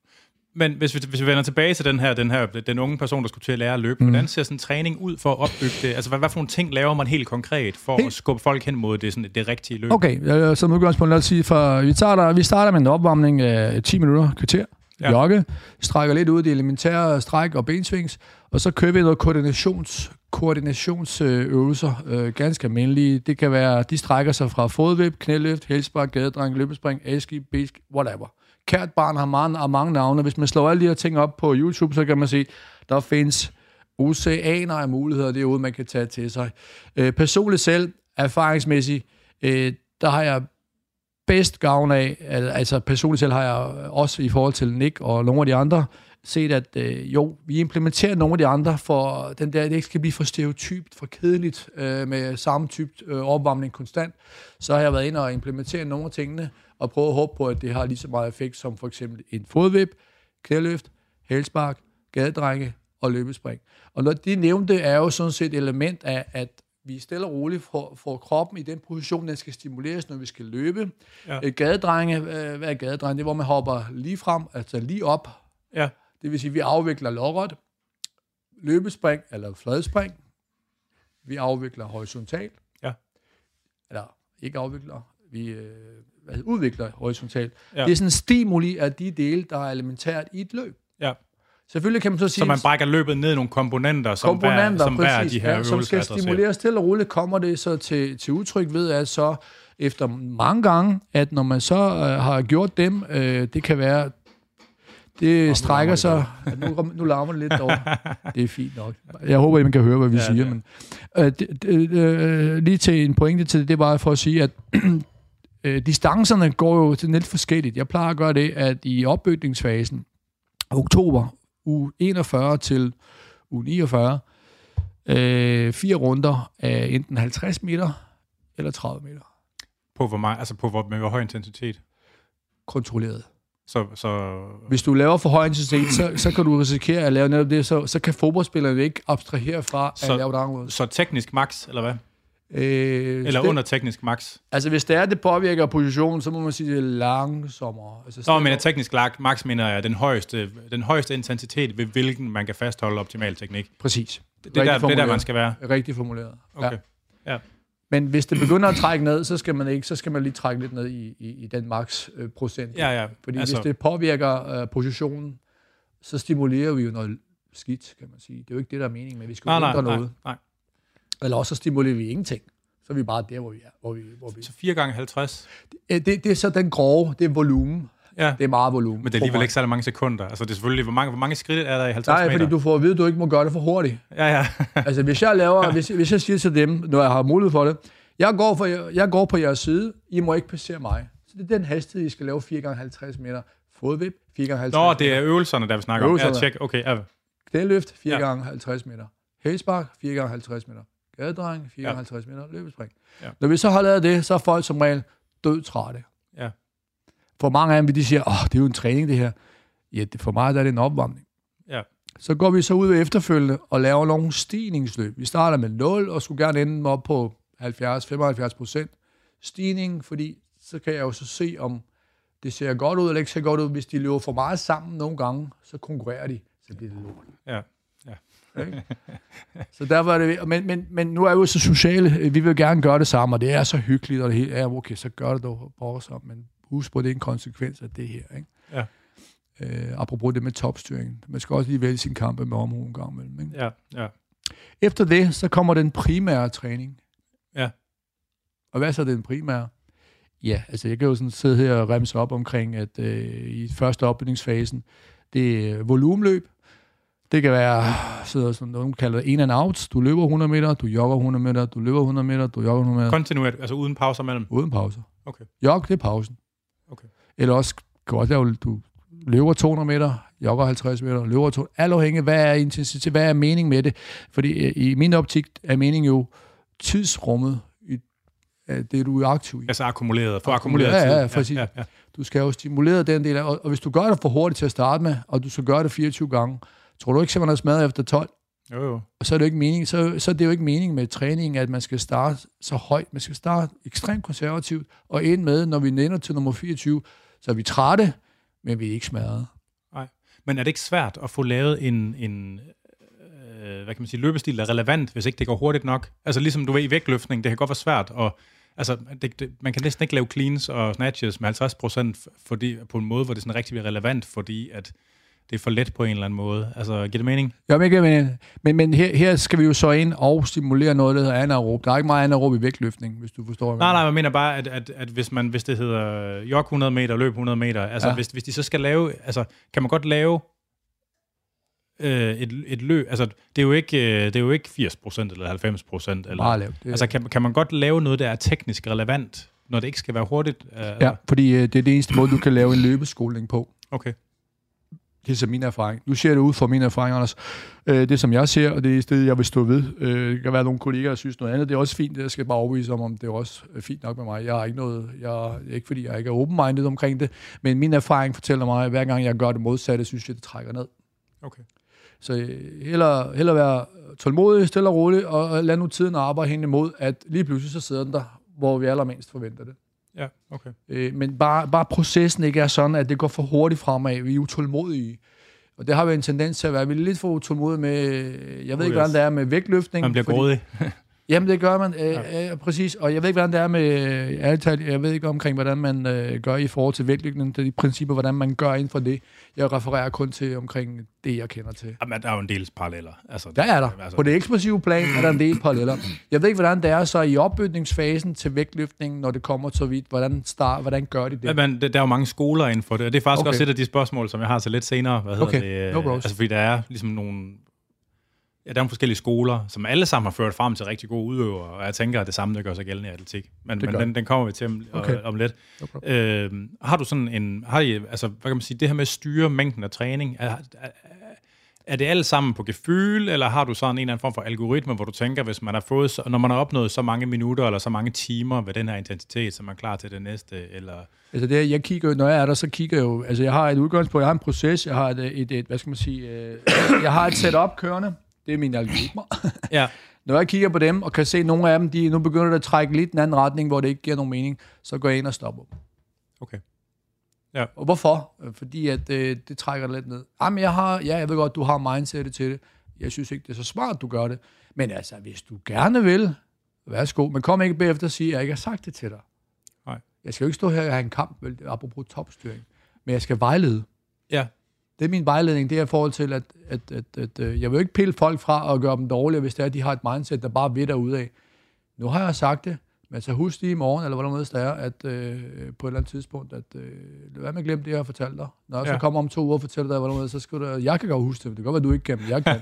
Men hvis vi, hvis vi vender tilbage til den her, den her den unge person, der skulle til at lære at løbe, mm. hvordan ser sådan en træning ud for at opbygge det? Altså, hvad, hvad for nogle ting laver man helt konkret for Helt- at skubbe folk hen mod det, sådan, det rigtige løb? Okay, øh, som udgangspunkt, lad os sige, for vi starter, vi starter med en opvarmning af 10 minutter, kvarter, Ja. jogge, strækker lidt ud i elementære stræk og bensvings, og så kører vi noget koordinations, koordinationsøvelser, øh, ganske almindelige. Det kan være, de strækker sig fra fodvip, knæløft, hælspark, gadedreng, løbespring, aski, bisk, whatever. Kært barn har mange, har mange navne. Hvis man slår alle de her ting op på YouTube, så kan man se, der findes oceaner af muligheder derude, man kan tage til sig. Øh, personligt selv, erfaringsmæssigt, øh, der har jeg bedst gavn af, altså personligt selv har jeg også i forhold til Nick og nogle af de andre, set, at øh, jo, vi implementerer nogle af de andre, for den der, det ikke skal blive for stereotypt, for kedeligt, øh, med samme type øh, opvarmning konstant. Så har jeg været inde og implementere nogle af tingene, og prøve at håbe på, at det har lige så meget effekt som for eksempel en fodvip, knæløft, hælspark, gadedrenge og løbespring. Og når de nævnte, er jo sådan set et element af, at vi stille og roligt får, får kroppen i den position, den skal stimuleres, når vi skal løbe. Ja. Gadedrenge, øh, hvad er gadedrenge? Det er, hvor man hopper lige frem, altså lige op. Ja. Det vil sige, at vi afvikler lodret, løbespring eller fladspring. Vi afvikler horisontalt. Ja. Eller ikke afvikler, vi øh, hvad hedder, udvikler horisontalt. Ja. Det er sådan en stimuli af de dele, der er elementært i et løb. Ja. Selvfølgelig kan man så sige... Så man brækker løbet ned i nogle komponenter, som komponenter, hver, som hver præcis, de her ja, som skal stimuleres stille og roligt, kommer det så til, til udtryk ved, at så efter mange gange, at når man så øh, har gjort dem, øh, det kan være, det strækker sig, nu, nu larmer det lidt dog. Det er fint nok. Jeg håber, at man kan høre, hvad vi Ja, siger. ja. Men, øh, det, det, øh, lige til en pointe til det, det var for at sige, at øh, distancerne går jo til lidt forskelligt. Jeg plejer at gøre det, at i opbygningsfasen, oktober, uge 41 til uge 49, øh, fire runder af enten 50 meter eller 30 meter. På hvor meget, altså på hvor, med hvor høj intensitet. Kontrolleret. Så, så Hvis du laver for høj intensitet, så, så kan du risikere at lave netop det, så, så kan fodboldspillerne ikke abstrahere fra Så- at lave det anderledes. Så teknisk max, eller hvad? Øh, Eller det, under teknisk max? Altså, hvis det er, det påvirker positionen, så må man sige, det er langsommere. Altså, Nå, men teknisk lag- max mener jeg den højeste, den højeste intensitet, ved hvilken man kan fastholde optimal teknik. Præcis. Det, det, er der, det er der, man skal være. Rigtig formuleret. Okay. Ja. Men hvis det begynder at trække ned, så skal man ikke, så skal man lige trække lidt ned i, i, i den max øh, procent. Ja, ja. Fordi altså, hvis det påvirker øh, positionen, så stimulerer vi jo noget skidt, kan man sige. Det er jo ikke det, der er meningen med, vi skal nej, jo nej, ændre nej, noget. nej. Eller også så stimulerer vi ingenting. Så er vi bare der, hvor vi er. Hvor vi, hvor vi. Så 4 gange 50. Øh, Det, det er så den grove, det er volumen. Ja. Det er meget volumen. Men det er alligevel ikke særlig mange sekunder. Altså, det er selvfølgelig, hvor mange, hvor mange skridt er der i 50 Nej, meter? fordi du får at vide, at du ikke må gøre det for hurtigt. Ja, ja. Altså, hvis jeg laver, hvis, hvis jeg siger til dem, når jeg har mulighed for det, jeg går, for, jeg går på jeres side, I må ikke passere mig. Så det er den hastighed, I skal lave 4 gange 50 meter. Fodvip, 4 gange 50 Nå, det er øvelserne, der vi snakker om. Ja, Øvelserne. tjek. Okay, ja. Knæløft, 4 Ja. ja. gange 50 meter. Hælspark, 4 gange 50 meter. Gadedreng, 4 Ja. gange 50 meter. Løbespring. Ja. Når vi så har lavet det, så er folk som regel død trætte. Ja. For mange af dem, de siger, åh, det er jo en træning, det her. Ja, for mig der er det en opvarmning. Ja. Så går vi så ud efterfølgende og laver nogle stigningsløb. Vi starter med 0 og skulle gerne ende op på 70-75 procent stigning, fordi så kan jeg jo så se, om det ser godt ud eller ikke ser godt ud. Hvis de løber for meget sammen nogle gange, så konkurrerer de. Så bliver det lort. Ja. Ikke? så derfor er det... Men, men, men nu er vi jo så sociale. Vi vil gerne gøre det samme, og det er så hyggeligt, og det hele er okay, så gør det dog bare så. Men husk på, det er en konsekvens af det her. Ikke? Ja. Øh, apropos det med topstyring. Man skal også lige vælge sin kampe med omhu en gang imellem. Ikke? Ja, ja. Efter det, så kommer den primære træning. Ja. Og hvad er så den primære? Ja, altså jeg kan jo sådan sidde her og remse op omkring, at øh, i første opbygningsfasen, det er volumenløb. Det kan være, så sådan, nogen kalder det in and out. Du løber 100 meter, du jogger 100 meter, du løber 100 meter, du jogger 100 meter, Kontinuert, altså uden pauser mellem. uden pauser. Okay. Jog, det er pausen. Eller også, også lave, du løber 200 meter, jogger 50 meter, løber 200 Alt afhængig, hvad er intensitet, hvad er mening med det? Fordi øh, i min optik er mening jo tidsrummet i det, du er aktiv i. Altså akkumuleret, for Akkumuleret, akkumuleret ja, ja, præcis. Ja, ja. Du skal jo stimulere den del af, og, og hvis du gør det for hurtigt til at starte med, og du så gør det 24 gange, tror du ikke, at man er smadret efter 12? Jo, jo. Og så er det jo ikke mening, så, så er det jo ikke mening med træningen, at man skal starte så højt. Man skal starte ekstremt konservativt, og ind med, når vi nænder til nummer 24, så er vi trætte, men vi er ikke smadret. Nej. Men er det ikke svært at få lavet en, en øh, hvad kan man sige, løbestil, der er relevant, hvis ikke det går hurtigt nok? Altså ligesom du ved i vægtløftning, det kan godt være svært, og altså, det, det, man kan næsten ikke lave cleans og snatches med 50 procent fordi, på en måde, hvor det sådan rigtig bliver relevant, fordi at det er for let på en eller anden måde. Altså, giver det mening? Ja, men, men, men, men her, her skal vi jo så ind og stimulere noget, der hedder anaerob. Der er ikke meget anaerob i vægtløftning, hvis du forstår. Nej, nej, jeg mener bare, at, at, at hvis, man, hvis det hedder jog 100 meter, løb 100 meter, altså ja. hvis, hvis de så skal lave, altså kan man godt lave øh, et, et løb, altså det er jo ikke, øh, det er jo ikke 80% eller 90%. Eller, Meget lavt. Altså kan, kan man godt lave noget, der er teknisk relevant, når det ikke skal være hurtigt? Øh, ja, fordi øh, det er det eneste måde, du kan lave en løbeskoling på. Okay. Det er så min erfaring. Nu ser det ud fra min erfaring, Anders. Øh, det, som jeg ser, og det er det, jeg vil stå ved. Øh, det kan være nogle kolleger, der synes noget andet. Det er også fint. Jeg skal bare overbevise om, om det er også fint nok med mig. Jeg har ikke noget... Jeg, ikke fordi jeg ikke er open-minded omkring det, men min erfaring fortæller mig, at hver gang jeg gør det modsatte, synes jeg, det trækker ned. Okay. Så øh, hellere, hellere være tålmodig, stille og rolig, og lad nu tiden arbejde hen imod, at lige pludselig så sidder den der, hvor vi allermest forventer det. Ja, okay. Øh, men bare, bare processen ikke er sådan, at det går for hurtigt fremad. Vi er utålmodige. Og det har vi en tendens til at være. Vi er lidt for utålmodige med, jeg ved oh, ikke, yes. hvordan det er med vægtløftning. Man bliver grådig. Jamen, det gør man, øh, ja. øh, præcis. Og jeg ved ikke, hvordan det er med, øh, jeg ved ikke omkring, hvordan man øh, gør i forhold til vægtløftning, det er de principper, hvordan man gør inden for det. Jeg refererer kun til omkring det, jeg kender til. Jamen, der er jo en del paralleller. Altså, der er der. Altså. På det eksplosive plan er der en del paralleller. Jeg ved ikke, hvordan det er så i opbygningsfasen til vægtløftning, når det kommer så vidt. Hvordan, start, hvordan gør de det? Jamen, der er jo mange skoler inden for det, og det er faktisk okay. også et af de spørgsmål, som jeg har til lidt senere. Hvad hedder okay. det? No bros. altså, fordi der er ligesom nogle Ja, der er forskellige skoler, som alle sammen har ført frem til rigtig gode udøvere, og jeg tænker, at det samme der gør sig gældende i atletik. Men, men den, den kommer vi til om, okay. om lidt. Okay. Øh, har du sådan en, har I, altså, hvad kan man sige, det her med at styre mængden af træning, er, er, er det alt sammen på gefyl, eller har du sådan en eller anden form for algoritme, hvor du tænker, hvis man har fået, når man har opnået så mange minutter eller så mange timer ved den her intensitet, så er man klar til det næste, eller... Altså det, jeg kigger, når jeg er der, så kigger jeg jo, altså jeg har et udgangspunkt, jeg har en proces, jeg har et, et, et hvad skal man sige, øh, jeg har et setup kørende, det er mine algoritmer. ja. Når jeg kigger på dem, og kan se, at nogle af dem, de nu begynder at trække lidt den anden retning, hvor det ikke giver nogen mening, så går jeg ind og stopper dem. Okay. Ja. Og hvorfor? Fordi at øh, det trækker det lidt ned. Jamen, jeg har, ja, jeg ved godt, du har mindsetet til det. Jeg synes ikke, det er så smart, du gør det. Men altså, hvis du gerne vil, værsgo. Men kom ikke bagefter og sige, at jeg ikke har sagt det til dig. Nej. Jeg skal jo ikke stå her og have en kamp, vel, apropos topstyring. Men jeg skal vejlede. Ja. Det er min vejledning, det er i forhold til, at, at, at, at, at øh, jeg vil ikke pille folk fra og gøre dem dårligere, hvis det er, at de har et mindset, der bare ved derude af. Nu har jeg sagt det, men så husk lige i morgen, eller hvordan det er, at øh, på et eller andet tidspunkt, at øh, lad være med at glemme det, jeg har fortalt dig. Når jeg ja. så kommer om to uger og fortæller dig, hvordan det så skal du, jeg kan godt huske det, det kan godt være, du ikke kan, men jeg kan.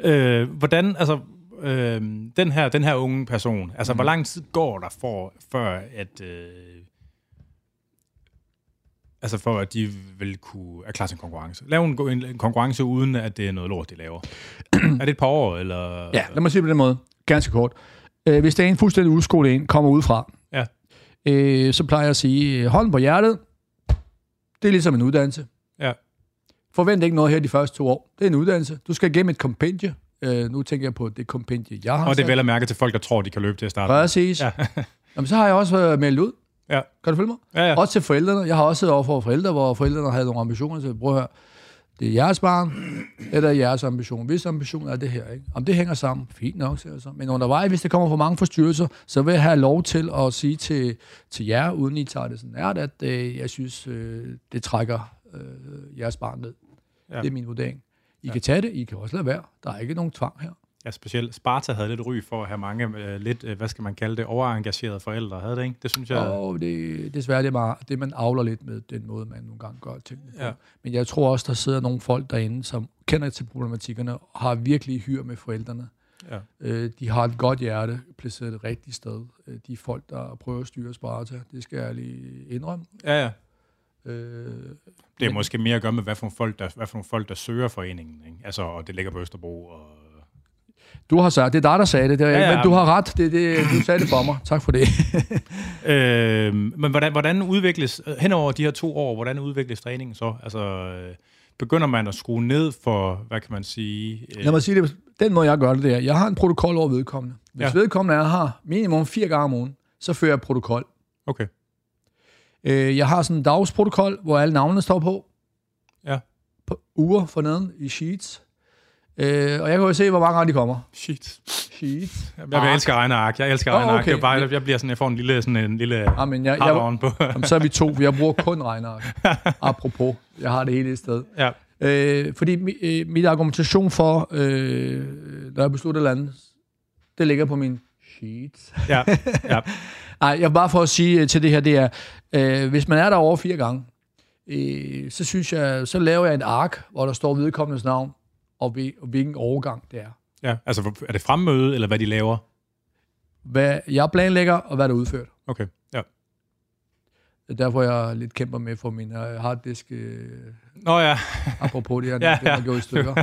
øh, hvordan, altså, øh, den, her, den her unge person, altså, mm. hvor lang tid går der for, før, at... Øh, Altså for, at de vil kunne er klar til en konkurrence. Lave en, en, en konkurrence, uden at det er noget lort, de laver. er det et par år, eller? Ja, lad mig sige på den måde. Ganske kort. Øh, hvis det er en fuldstændig udskole en, kommer udefra, ja. øh, så plejer jeg at sige, hånden på hjertet, det er ligesom en uddannelse. Ja. Forvent ikke noget her de første to år. Det er en uddannelse. Du skal igennem et kompendie. Øh, nu tænker jeg på det kompendie, jeg har Og det er vel at mærke til folk, der tror, de kan løbe til at starte. Præcis. Ja. Jamen, så har jeg også meldt ud. Ja. Kan du følge mig? Ja, ja. Også til forældrene. Jeg har også siddet over for forældre, hvor forældrene havde nogle ambitioner til, prøv at høre, det er jeres barn, eller er jeres ambition. Hvis ambition er det her, ikke? Om det hænger sammen, fint nok, siger så. Men undervejs, hvis der kommer for mange forstyrrelser, så vil jeg have lov til at sige til, til jer, uden I tager det sådan er, at øh, jeg synes, øh, det trækker øh, jeres barn ned. Ja. Det er min vurdering. I ja. kan tage det, I kan også lade være. Der er ikke nogen tvang her. Ja, specielt Sparta havde lidt ry for at have mange øh, lidt, øh, hvad skal man kalde det, overengagerede forældre. Havde det ikke? Det synes jeg... Og det, desværre det er meget, det, man avler lidt med den måde, man nogle gange gør tingene ja. Men jeg tror også, der sidder nogle folk derinde, som kender til problematikkerne, og har virkelig hyr med forældrene. Ja. Øh, de har et godt hjerte, placeret et rigtigt sted. Øh, de folk, der prøver at styre Sparta, det skal jeg lige indrømme. Ja, ja. Øh, det er men, måske mere at gøre med, hvad for nogle folk, der, hvad for nogle folk, der søger foreningen. Ikke? Altså, og det ligger på Østerbro, og du har sagt, det er dig, der sagde det, det ja, ja. men du har ret, det, det, du sagde det for mig. Tak for det. øh, men hvordan, hvordan udvikles, hen over de her to år, hvordan udvikles træningen så? Altså, øh, begynder man at skrue ned for, hvad kan man sige? Øh, Lad mig sige det, den måde jeg gør det, det er, jeg har en protokol over vedkommende. Hvis Ja. ja. vedkommende er her minimum fire gange om ugen, så fører jeg protokol. Okay, Øh, jeg har sådan en dagsprotokol, hvor alle navnene står på. Ja. På uger forneden i sheets. Øh, og jeg kan jo se, hvor mange gange de kommer. shit. Sheets. Jeg, jeg elsker regneark. Jeg elsker regneark. okay. Det er bare, jeg bliver sådan, jeg får en lille, sådan en lille Jamen, jeg, jeg, på. jamen, så er vi to, jeg bruger kun regneark. Apropos, jeg har det hele et sted. ja, Øh, fordi øh, mit argumentation for, øh, når jeg beslutter et eller andet, det ligger på min sheet. ja, ja. Nej, jeg bare for at sige øh, til det her, det er, øh, hvis man er der over fire gange, øh, så synes jeg, så laver jeg en ark, hvor der står vedkommendes navn, og, hvil- og hvilken overgang det er. ja. Altså, er det fremmøde, eller hvad de laver? Hvad jeg planlægger, og hvad der er udført. Okay, ja. Det er derfor, jeg lidt kæmper med for min øh, harddisk, øh, Nå ja, apropos det her, Ja, ja, ja. ja. gået i stykker.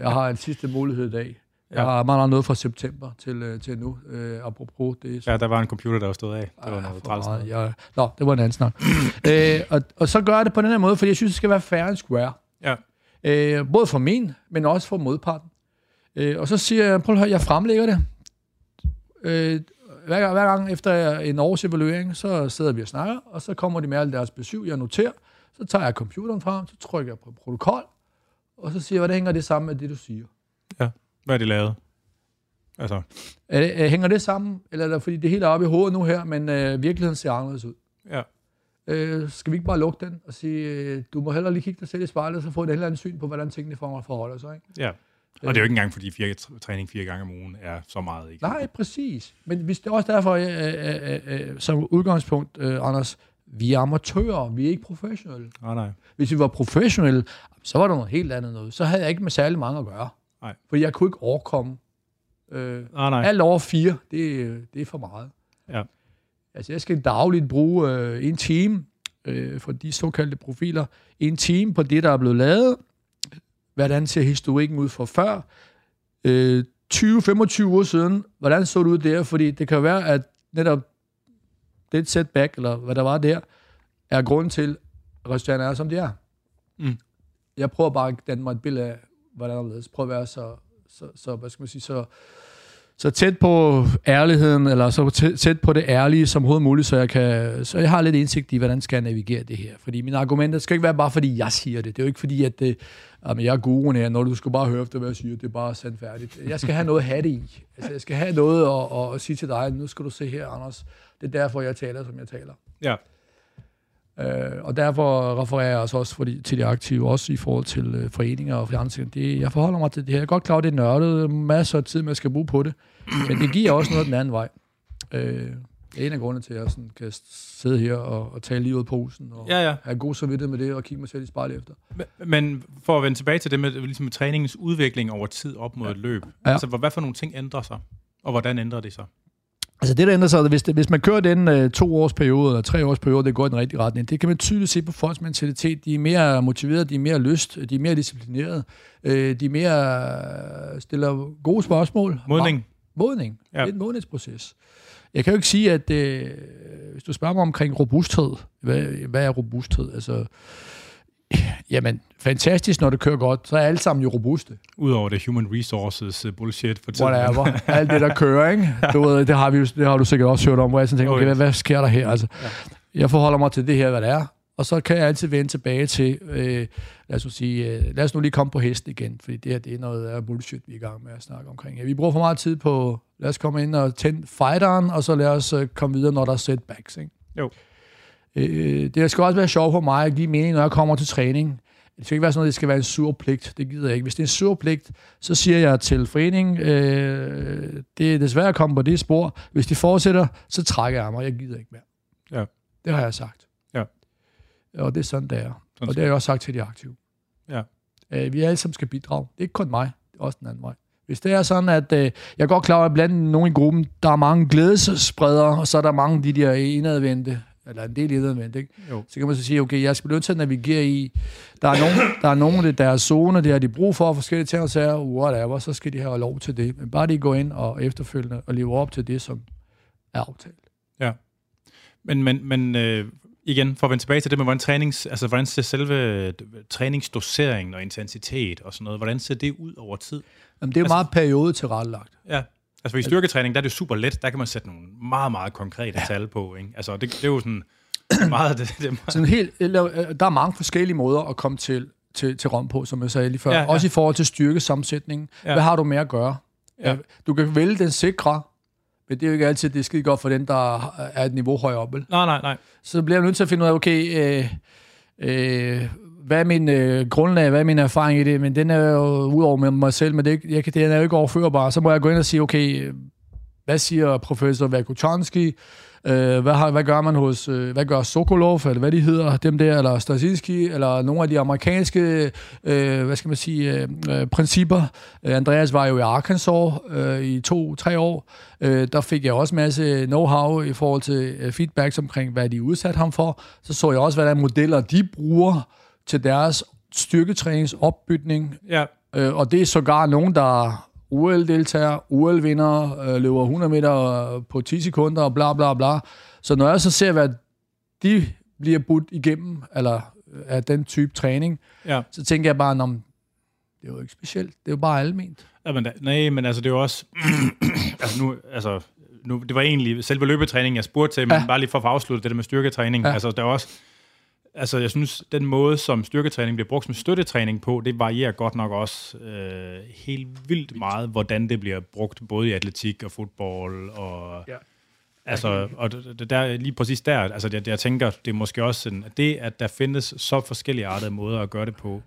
Jeg har en sidste mulighed i dag. Jeg Ja. har meget noget fra september til, øh, til nu, øh, apropos det. ja, der var en computer, der var stået af. Det var Ah, noget træls. Jeg, nå, det var en anden snak. øh, og, og så gør jeg det på den her måde, fordi jeg synes, det skal være fair and square. Ja, Øh, både for min, men også for modparten. Øh, og så siger jeg, prøv at høre, jeg fremlægger det. Øh, hver, gang- hver gang efter en års evaluering, så sidder vi og snakker, og så kommer de med alle deres besøg, jeg noterer. Så tager jeg computeren frem, så trykker jeg på protokol, og så siger jeg, hvordan hænger det sammen med det, du siger? hvad er det lavet? Altså, Er det, øh, hænger det sammen, eller er det fordi det hele er oppe i hovedet nu her, men øh, virkeligheden ser anderledes ud? ja. Øh, skal vi ikke bare lukke den og sige, øh, du må hellere lige kigge dig selv i spejlet, så få et eller andet syn på, hvordan tingene for- forholder sig. Ikke? Ja. Og det er jo ikke engang, fordi fire, træning fire gange om ugen er så meget. Ikke? Nej, præcis. Men hvis det er også derfor, øh, øh, øh, øh, som udgangspunkt, øh, Anders, vi er amatører, vi er ikke professionelle. Nej, nej. Hvis vi var professionelle, så var der noget helt andet noget. Så havde jeg ikke med særlig mange at gøre. Nej. For jeg kunne ikke overkomme. Øh, Nej, nej. alt over fire, det, det er for meget. Ja. Altså, jeg skal dagligt bruge øh, en time øh, for de såkaldte profiler. En time på det, der er blevet lavet. Hvordan ser historikken ud for før? Øh, 20-25 uger siden, hvordan så det ud der? Fordi det kan være, at netop det setback, eller hvad der var der, er grund til, at resultaterne er, som de er. Mm. Jeg prøver bare at danne mig et billede af, hvordan det er. Prøv at være så, så, så, hvad skal man sige, så, så tæt på ærligheden, eller så tæt, på det ærlige som overhovedet muligt, så jeg, kan, så jeg har lidt indsigt i, hvordan skal jeg navigere det her. Fordi mine argumenter skal ikke være bare, fordi jeg siger det. Det er jo ikke fordi, at det, jamen, jeg er guruen her, når du skal bare høre efter, hvad jeg siger. Det er bare sandfærdigt. Jeg skal have noget at have det i. Altså, jeg skal have noget at, at, at sige til dig, nu skal du se her, Anders. Det er derfor, jeg taler, som jeg taler. Ja. Øh, og derfor refererer jeg altså også for de, til de aktive, også i forhold til øh, foreninger og ting. Det, jeg forholder mig til det her. Jeg er godt klar, at det er nørdet. Masser af tid, man skal bruge på det. Men det giver også noget den anden vej. Øh, det er en af grundene til, at jeg sådan kan sidde her og, og tale lige ud af posen, og Ja, ja. have god samvittighed med det, og kigge mig selv i spejlet efter. Men- Men for at vende tilbage til det med, ligesom træningens udvikling over tid op mod ja. et løb. Ja. Altså, hvad for nogle ting ændrer sig? Og hvordan ændrer det sig? Altså det, der ændrer sig, hvis, det, hvis man kører den øh, to års periode, eller tre års periode, det går i den rigtige retning, det kan man tydeligt se på folks mentalitet. De er mere motiverede, de er mere lyst, de er mere disciplinerede, øh, de er mere øh, stiller gode spørgsmål. Modning? Modning. Ja. Ja. Det er en modningsproces. Jeg kan jo ikke sige, at øh, hvis du spørger mig omkring robusthed, hvad, hvad er robusthed? Altså, jamen, fantastisk, når det kører godt, så er alle sammen jo robuste. Udover det human resources uh, bullshit for tiden. Whatever. Alt det, der kører, ikke? Du ved, det har, vi, jo- det har du sikkert også hørt om, hvor jeg sådan tænker, okay, hvad, hvad sker der her? Altså, jeg forholder mig til det her, hvad det er, og så kan jeg altid vende tilbage til, øh, lad os sige, øh, lad os nu lige komme på hesten igen, fordi det her, det er noget af bullshit, vi er i gang med at snakke omkring. Ja, vi bruger for meget tid på, lad os komme ind og tænde fighteren, og så lad os øh, komme videre, når der er setbacks, ikke? Jo. Øh, det skal også være sjovt for mig at give mening, når jeg kommer til træning. Det skal ikke være sådan noget, det skal være en sur pligt. Det gider jeg ikke. Hvis det er en sur pligt, så siger jeg til foreningen, øh, det er desværre at komme på det spor. Hvis de fortsætter, så trækker jeg mig. Jeg gider ikke mere. Ja. Det har jeg sagt. Ja. Og det er sådan, det er. Sådan og det har jeg også sagt til de aktive. Ja. Øh, vi alle sammen skal bidrage. Det er ikke kun mig, det er også den anden vej. Hvis det er sådan, at øh, jeg er godt klar over, at blandt nogen i gruppen, der er mange glædesspredere, og så er der mange af de der indadvendte, eller en del indadvendte, ikke? Jo. Så kan man så sige, okay, jeg skal blive nødt til at navigere i, der er nogen, der er nogen af deres zone, det har de brug for, forskellige ting og sager, whatever, så skal de have lov til det. Men bare de går ind og efterfølgende og lever op til det, som er aftalt. Men, men, men øh, igen, for at vende tilbage til det med, hvordan, trænings, altså, hvordan ser selve træningsdoseringen og intensitet og sådan noget, hvordan ser det ud over tid? Jamen, det er jo Altså- meget periode tilrettelagt. Ja. Altså i styrketræning, der er det super let, der kan man sætte nogle meget, meget konkrete ja. tal på. Ikke? Altså det, det er jo sådan meget... Det, det er meget Sådan helt, eller, der er mange forskellige måder at komme til, til, til Rom på, som jeg sagde lige før. Ja, Ja. Også i forhold til styrkesammensætningen. Ja. Hvad har du med at gøre? Ja. Du kan vælge den sikre, men det er jo ikke altid, det er skide godt for den, der er et niveau højere oppe. vel? nej, nej, nej. Så bliver jeg nødt til at finde ud af, okay, øh, øh, hvad er min øh, grundlag, hvad er min erfaring i det? Men den er jo ud over med mig selv, men det, er jeg, det den er jo ikke overførbar. Så må jeg gå ind og sige, okay, øh, hvad siger professor Vakutanski? Øh, hvad, har, hvad gør man hos, øh, hvad gør Sokolov, eller hvad de hedder, dem der, eller Stasinski, eller nogle af de amerikanske, øh, hvad skal man sige, øh, øh principper. Øh, Andreas var jo i Arkansas øh, i to-tre år. Øh, der fik jeg også masse know-how i forhold til feedback omkring, hvad de udsatte ham for. Så så jeg også, hvad der er modeller, de bruger til deres styrketræningsopbytning, Ja, Øh, og det er sågar nogen, der er OL-deltager, OL-vinder, øh, løber 100 meter på 10 sekunder og bla bla bla. Så når jeg så ser, hvad de bliver budt igennem, eller øh, af den type træning, ja. så tænker jeg bare, om det er jo ikke specielt. Det er jo bare alment. ja men, da- nej, men altså det er jo også... altså nu, altså, nu, det var egentlig selve løbetræningen, jeg spurgte til, men Ja. bare lige for at få afsluttet det der med styrketræning. Ja. Altså der er også... Altså, jeg synes, den måde, som styrketræning bliver brugt som støttetræning på, det varierer godt nok også øh, helt vildt meget, hvordan det bliver brugt, både i atletik og fodbold og... Ja. Altså, og det, der, lige præcis der, altså jeg, jeg tænker, det er måske også sådan, at det, at der findes så forskellige artede måder at gøre det på,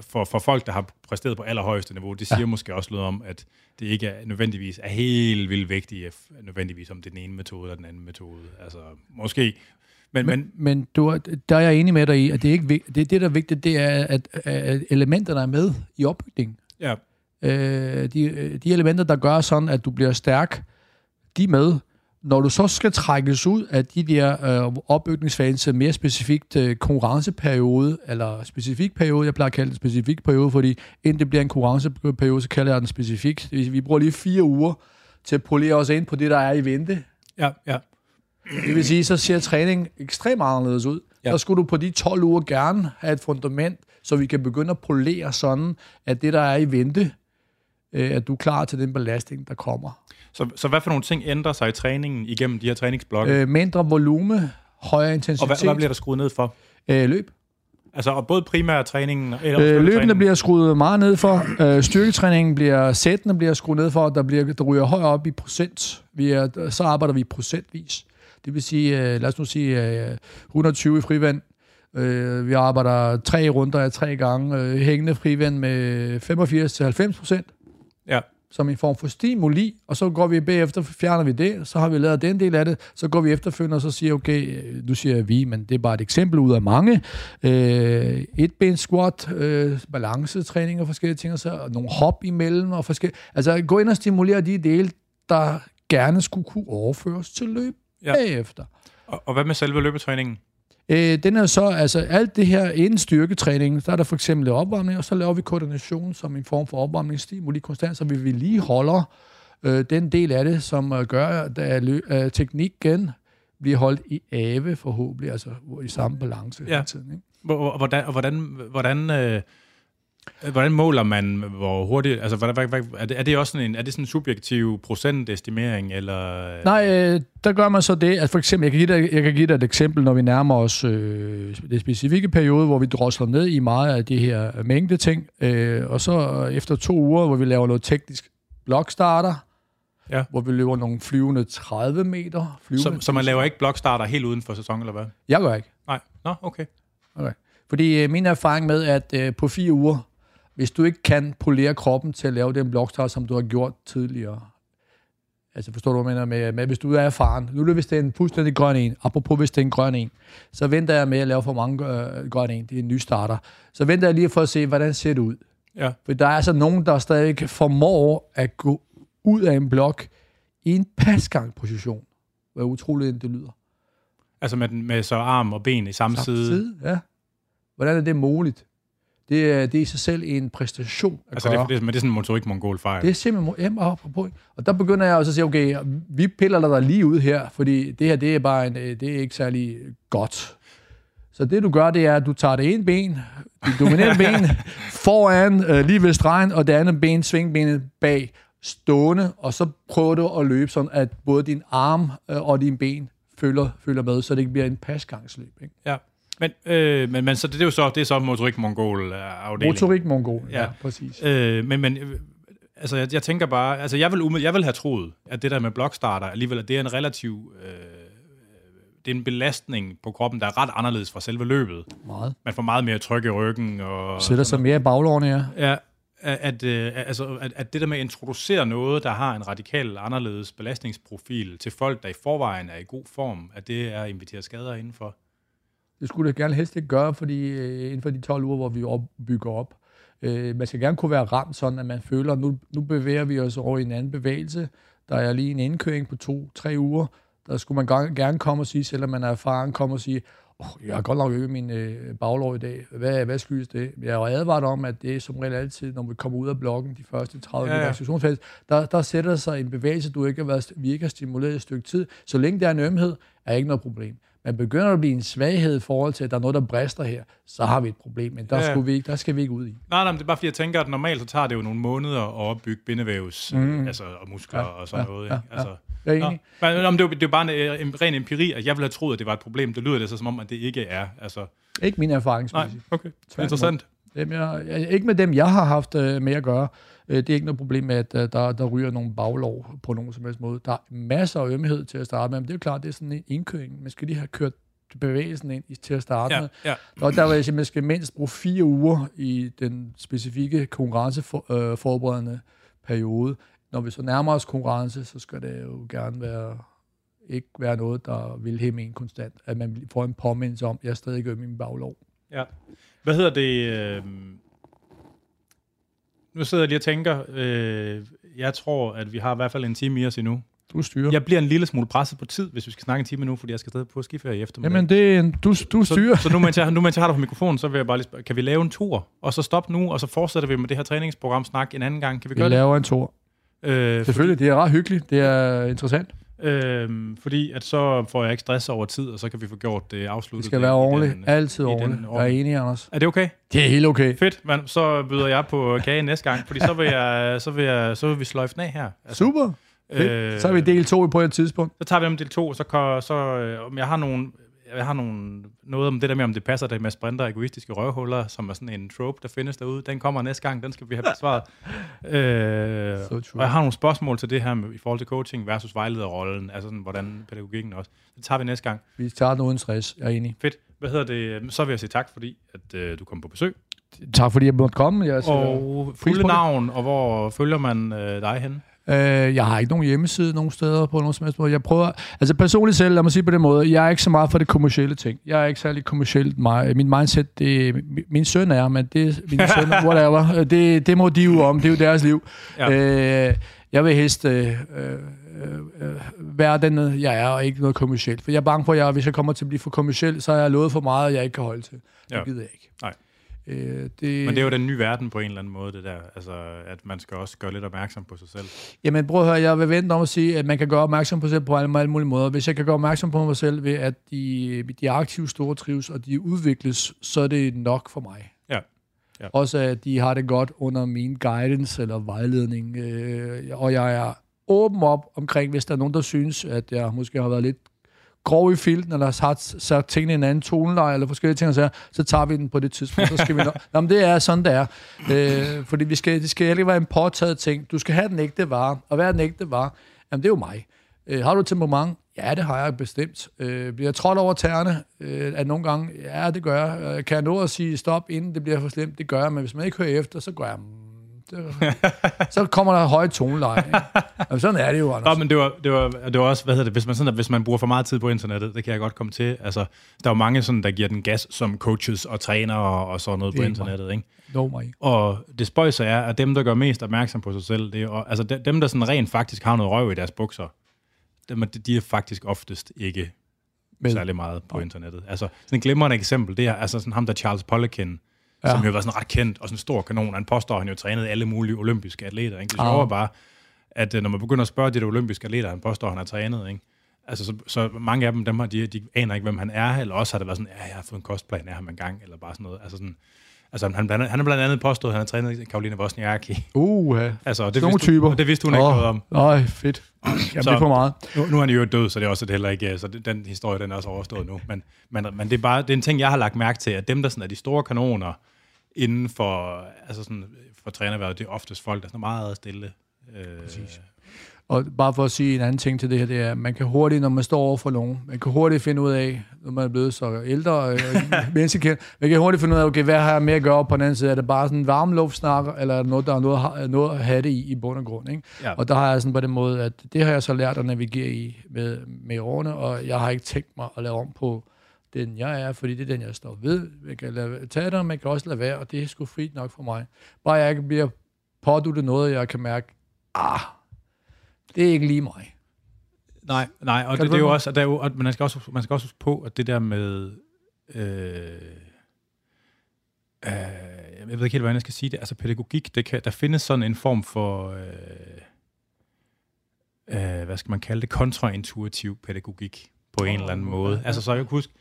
for, for folk, der har præsteret på allerhøjeste niveau, det siger ja. måske også noget om, at det ikke er nødvendigvis er helt vildt vigtigt, nødvendigvis om det er den ene metode eller den anden metode. Altså, måske. Men, men, Men, du, er- der er jeg enig med dig i, at det, er ikke, det, det der er vigtigt, det er, at, at elementerne er med i opbygningen. ja, øh, de, de elementer, der gør sådan, at du bliver stærk, de er med. Når du så skal trækkes ud af de der øh, opbygningsfaser, mere specifikt øh, konkurrenceperiode, eller specifik periode, jeg plejer at kalde det specifik periode, fordi inden det bliver en konkurrenceperiode, så kalder jeg den specifik. Sige, Vi bruger lige fire uger til at polere os ind på det, der er i vente. ja, ja, Det vil sige, så ser træning ekstremt anderledes ud. Ja. Der skulle du på de 12 uger gerne have et fundament, så vi kan begynde at polere sådan, at det, der er i vente, øh, at du er klar til den belastning, der kommer. Så, så hvad for nogle ting ændrer sig i træningen igennem de her træningsblokke? Øh, mindre volume, højere og intensitet, hvad, hvad bliver der skruet ned for? øh, løb. Altså, og både primær træningen eller Øh, løbende støttetræningen? bliver skruet meget ned for. Øh, styrketræningen bliver, sættene bliver skruet ned for. Der, bliver, der ryger højere op i procent. Vi er, så arbejder vi procentvis. Det vil sige, øh, lad os nu sige øh, 120 i frivand. Øh, vi arbejder tre runder af tre gange. Øh, hængende frivand med 85-90 procent Ja, som en form for stimuli, og så går vi bagefter, fjerner vi det, så har vi lavet den del af det, så går vi efterfølgende og så siger, okay, øh, nu siger jeg vi, men det er bare et eksempel ud af mange. Øh, et ben squat, øh, balancetræning og forskellige ting, og så og nogle hop imellem og forskellige. Altså gå ind og stimulere de dele, der gerne skulle kunne overføres til løb Ja. bagefter. og, og hvad med selve løbetræningen? Øh, den er så, altså alt det her inden styrketræningen, der er der for eksempel opvarmning, og så laver vi koordination som en form for opvarmningsstimuli konstant, så vi lige vedligeholder øh, den del af det, som øh, gør, at øh, teknikken bliver holdt i ave forhåbentlig, altså i samme balance Ja. hele tiden. Ikke? Hvor- hvor- Hvordan, hvordan, hvordan, øh, hvordan måler man, hvor hurtigt, altså hvad, hvad, hvad, er, det, er det også sådan en, er det sådan en subjektiv procentestimering, eller? Nej, øh, der gør man så det, at for eksempel, jeg kan give dig, jeg kan give dig et eksempel, når vi nærmer os øh, det specifikke periode, hvor vi drosler ned i meget af de her mængde ting, øh, og så efter to uger, hvor vi laver noget teknisk blokstarter, Ja. hvor vi løber nogle flyvende 30 meter. Flyvende. Så, så man laver ikke blokstarter helt uden for sæson, eller hvad? Jeg gør ikke. Nej, nå, okay. Okay. Fordi øh, min erfaring med, at øh, på fire uger, hvis du ikke kan polere kroppen til at lave den blokstart, som du har gjort tidligere, altså forstår du, hvad jeg mener med, med hvis du er erfaren, nu er det, hvis det er en fuldstændig grøn en, apropos hvis det er en grøn en, så venter jeg med at lave for mange øh, grøn en, det er en ny starter, så venter jeg lige for at se, hvordan ser det ud. Ja, For der er altså nogen, der stadig formår at gå ud af en blok i en pasgangposition. Hvor utroligt det lyder. altså med, den- med så arm og ben i samme, Samme side. side. Ja. Hvordan er det muligt? Det er, det er i sig selv en præstation at Altså, gøre. det, det, men det er sådan en motorik mongol fejl. Det er simpelthen jamen, apropos. Og der begynder jeg også at sige, okay, vi piller dig lige ud her, fordi det her, det er bare en, øh, det er ikke særlig godt. Så det du gør, det er, at du tager det ene ben, det dominerende ben, foran, øh, lige ved stregen, og det andet ben, svingbenet bag, stående, og så prøver du at løbe sådan, at både din arm øh, og din ben følger, følger med, så det ikke bliver en pasgangsløb. Ikke? Ja. Men, øh, men, men så det, det er jo så, det er så motorik mongol øh, afdeling. Motorik mongol, ja, Ja. præcis. Øh, men, men øh, altså, jeg, jeg tænker bare, altså, jeg vil, jeg vil have troet, at det der med blokstarter, alligevel, at det er en relativ, øh, det er en belastning på kroppen, der er ret anderledes fra selve løbet. Meget. Man får meget mere tryk i ryggen. Og Sætter sig mere i baglårene, ja. Ja, at, at, øh, altså, at, at det der med at introducere noget, der har en radikal anderledes belastningsprofil til folk, der i forvejen er i god form, at det er at invitere skader indenfor. Det skulle det gerne helst ikke gøre, fordi øh, inden for de 12 uger, hvor vi op, bygger op, øh, man skal gerne kunne være ramt sådan, at man føler, at nu, nu bevæger vi os over i en anden bevægelse. Der er lige en indkøring på to-tre uger. Der skulle man gerne- komme og sige, selvom man er erfaren, komme og sige, oh, jeg har godt nok øvet min øh, baglov i dag. Hvad, hvad skyldes det? Jeg er jo advaret om, at det er som regel altid, når vi kommer ud af blokken, de første 30 Ja, ja. ja, ja. der, der sætter sig en bevægelse, du ikke har været, vi ikke har stimuleret et stykke tid. Så længe der er en ømhed, er ikke noget problem. Men begynder der at blive en svaghed i forhold til, at der er noget, der brister her, så har vi et problem. Men der, Ja. ja. skulle vi ikke, der skal vi ikke ud i. Nej, nej, men det er bare fordi, jeg tænker, at normalt så tager det jo nogle måneder at opbygge bindevævs, mm. altså, og muskler ja, og sådan ja, noget. ja, Ikke? Altså, Jeg er Nå, enig. men, nå, men det, er jo, det er bare en, en ren empiri, at jeg ville have troet, at det var et problem. Det lyder det så som om, at det ikke er. Altså, Ikke min nej, erfaringsmæssigt. okay. Tværtimod. Interessant. Dem, jeg, jeg, ikke med dem, jeg har haft øh, med at gøre. Øh, det er ikke noget problem med, at øh, der, der ryger nogle baglov på nogen som helst måde. Der er masser af ømhed til at starte med, men det er jo klart, det er sådan en indkøring. Man skal lige have kørt bevægelsen ind i- til at starte Ja, med. ja. Og der vil jeg man skal mindst bruge fire uger i den specifikke konkurrenceforberedende periode. Når vi så nærmer os konkurrence, så skal det jo gerne være ikke være noget, der vil hæmme en konstant. At man får en påmindelse om, at jeg stadig gør min baglov. Ja. Hvad hedder det? Øh, nu sidder jeg lige og tænker, øh, jeg tror, at vi har i hvert fald en time i os endnu. Du styrer. Jeg bliver en lille smule presset på tid, hvis vi skal snakke en time nu, fordi jeg skal stadig på skiferie i eftermiddag. Jamen, det er en, du, du styrer. så, så nu, mens jeg, nu mens jeg har dig på mikrofonen, så vil jeg bare lige spørge, kan vi lave en tur, og så stoppe nu, og så fortsætter vi med det her træningsprogram snak en anden gang? Kan vi Vi gøre laver en tur. det? Øh, Selvfølgelig, det er ret hyggeligt. Det er interessant. Øhm, fordi at så får jeg ikke stress over tid, og så kan vi få gjort det afsluttet. Det skal være ordentligt. den- Altid i den ordentligt. Jeg er enig, Anders. Er det okay? Det er helt okay. Fedt, men så byder jeg på kage næste gang, fordi så vil, jeg, så vil, jeg, så vil vi sløjfe den af her. Altså, Super. Øh, Så er vi del 2 på et tidspunkt. Så tager vi om del 2, så, kan, så øh, om jeg har nogle jeg har nogle, noget om det der med, om det passer det med sprinter egoistiske røvhuller, som er sådan en trope, der findes derude. Den kommer næste gang, den skal vi have besvaret. øh, So true. og jeg har nogle spørgsmål til det her med, i forhold til coaching versus vejlederrollen, altså sådan, hvordan pædagogikken også. Det tager vi næste gang. Vi tager den uden stress. Jeg er enig. Fedt. Hvad hedder det? Så vil jeg sige tak, fordi at, øh, du kom på besøg. Tak fordi jeg måtte komme. Jeg, Og fulde navn, og hvor følger man øh, dig hen? Øh, jeg har ikke nogen hjemmeside nogen steder på nogen som helst måde. Jeg prøver, altså personligt selv, lad mig sige på den måde, jeg er ikke så meget for det kommercielle ting. Jeg er ikke særlig kommercielt. mig- Min mindset, det, min- søn er, men det min søn, whatever, det, det må de jo om, det er jo deres liv. Ja. Ja. Øh, jeg vil helst øh, øh, øh, være den, jeg er, og ikke noget kommercielt. For jeg er bange for, at jeg, hvis jeg kommer til at blive for kommerciel, så har jeg lovet for meget, jeg ikke kan holde til. Det Ja. gider jeg ikke. Nej. Øh, det, Men det er jo den nye verden på en eller anden måde, det der. Altså, at man skal også gøre lidt opmærksom på sig selv. Jamen prøv at høre, jeg vil vente om at sige, at man kan gøre opmærksom på sig selv på alle, alle mulige måder. Hvis jeg kan gøre opmærksom på mig selv ved, at de, de aktive store trives, og de udvikles, så er det nok for mig. Ja. Ja. Også at de har det godt under min guidance eller vejledning. Øh, og jeg er åben op omkring, hvis der er nogen, der synes, at jeg måske har været lidt grov i filten, eller har sagt, tingene i en anden toneleje, eller forskellige ting, og så, så tager vi den på det tidspunkt. Så skal vi nok. Nå, men det er sådan, det er. Øh, fordi vi skal, det skal ikke være en påtaget ting. Du skal have den ægte vare. Og hvad er den ægte vare? Jamen, det er jo mig. Øh, har du temperament? Ja, det har jeg bestemt. Øh, bliver jeg trådt over tæerne? Øh, at nogle gange? Ja, det gør jeg. Øh, kan jeg nå at sige stop, inden det bliver for slemt? Det gør jeg, men hvis man ikke hører efter, så gør jeg... så kommer der høje toneleje. Jamen, sådan er det jo, Anders. Nå, men det var, det var, det var også, hvad hedder det, hvis man, sådan, hvis man bruger for meget tid på internettet, det kan jeg godt komme til. Altså, der er jo mange, sådan, der giver den gas som coaches og trænere og, og sådan noget Det på er internettet. Ikke? No, mig. Og det spøjser er, at dem, der gør mest opmærksom på sig selv, det er, altså de- dem, der sådan rent faktisk har noget røv i deres bukser, dem, de er faktisk oftest ikke Med. særlig meget på internettet. Altså, sådan et glimrende eksempel, det er altså sådan ham der Charles Poliquin, ja. som jo var sådan ret kendt, og sådan en stor kanon. Han påstår, at han jo trænede alle mulige olympiske atleter. Ikke? Det sjove er bare, at øh, når man begynder at spørge de der olympiske atleter, han påstår, at han har trænet, ikke? Altså, så, så mange af dem, dem har, de, de aner ikke, hvem han er, eller også har det været sådan, ja, jeg har fået en kostplan af ham en gang, eller bare sådan noget. Altså, sådan, altså han, blandt, han har blandt andet påstået, at han har trænet Karoline Wozniacki. Uh, ja. Altså, det, vidste, hun, typer. og det vidste hun ikke noget om. Nej, fedt. Jamen, Så- det er for meget. Nu, nu er han jo død, så det er også det heller ikke, så det, den historie, den er også overstået nu. Men, men, men det er bare, det er en ting, jeg har lagt mærke til, at dem, der sådan er de store kanoner inden for, altså sådan, for trænerværet, det er oftest folk, der er sådan meget stille. Øh, Præcis. Og bare for at sige en anden ting til det her, det er, at man kan hurtigt, når man står over for nogen, man kan hurtigt finde ud af, når man er blevet så ældre, øh, menneske, man kan hurtigt finde ud af, okay, hvad har jeg med at gøre på den anden side? Er det bare sådan en varmluftsnak, eller er det noget, der er noget, noget at have det i, i bund og grund? Ikke? Ja. Og der har jeg sådan på den måde, at det har jeg så lært at navigere i med, med årene, og jeg har ikke tænkt mig at lave om på den, jeg er, fordi det er den, jeg står ved. Jeg kan lade, tage det, man kan også lade være, og det er sgu frit nok for mig. Bare jeg ikke bliver påduttet noget, jeg kan mærke, ah, det er ikke lige mig. Nej, nej, og Kan det, det er jo også, og der er jo, og man skal også, man skal også huske på, at det der med, øh, øh, jeg ved ikke helt, hvordan jeg skal sige det, altså pædagogik, det kan, der findes sådan en form for, øh, øh, hvad skal man kalde det, kontraintuitiv pædagogik på en eller anden måde. Altså så jeg kan huske,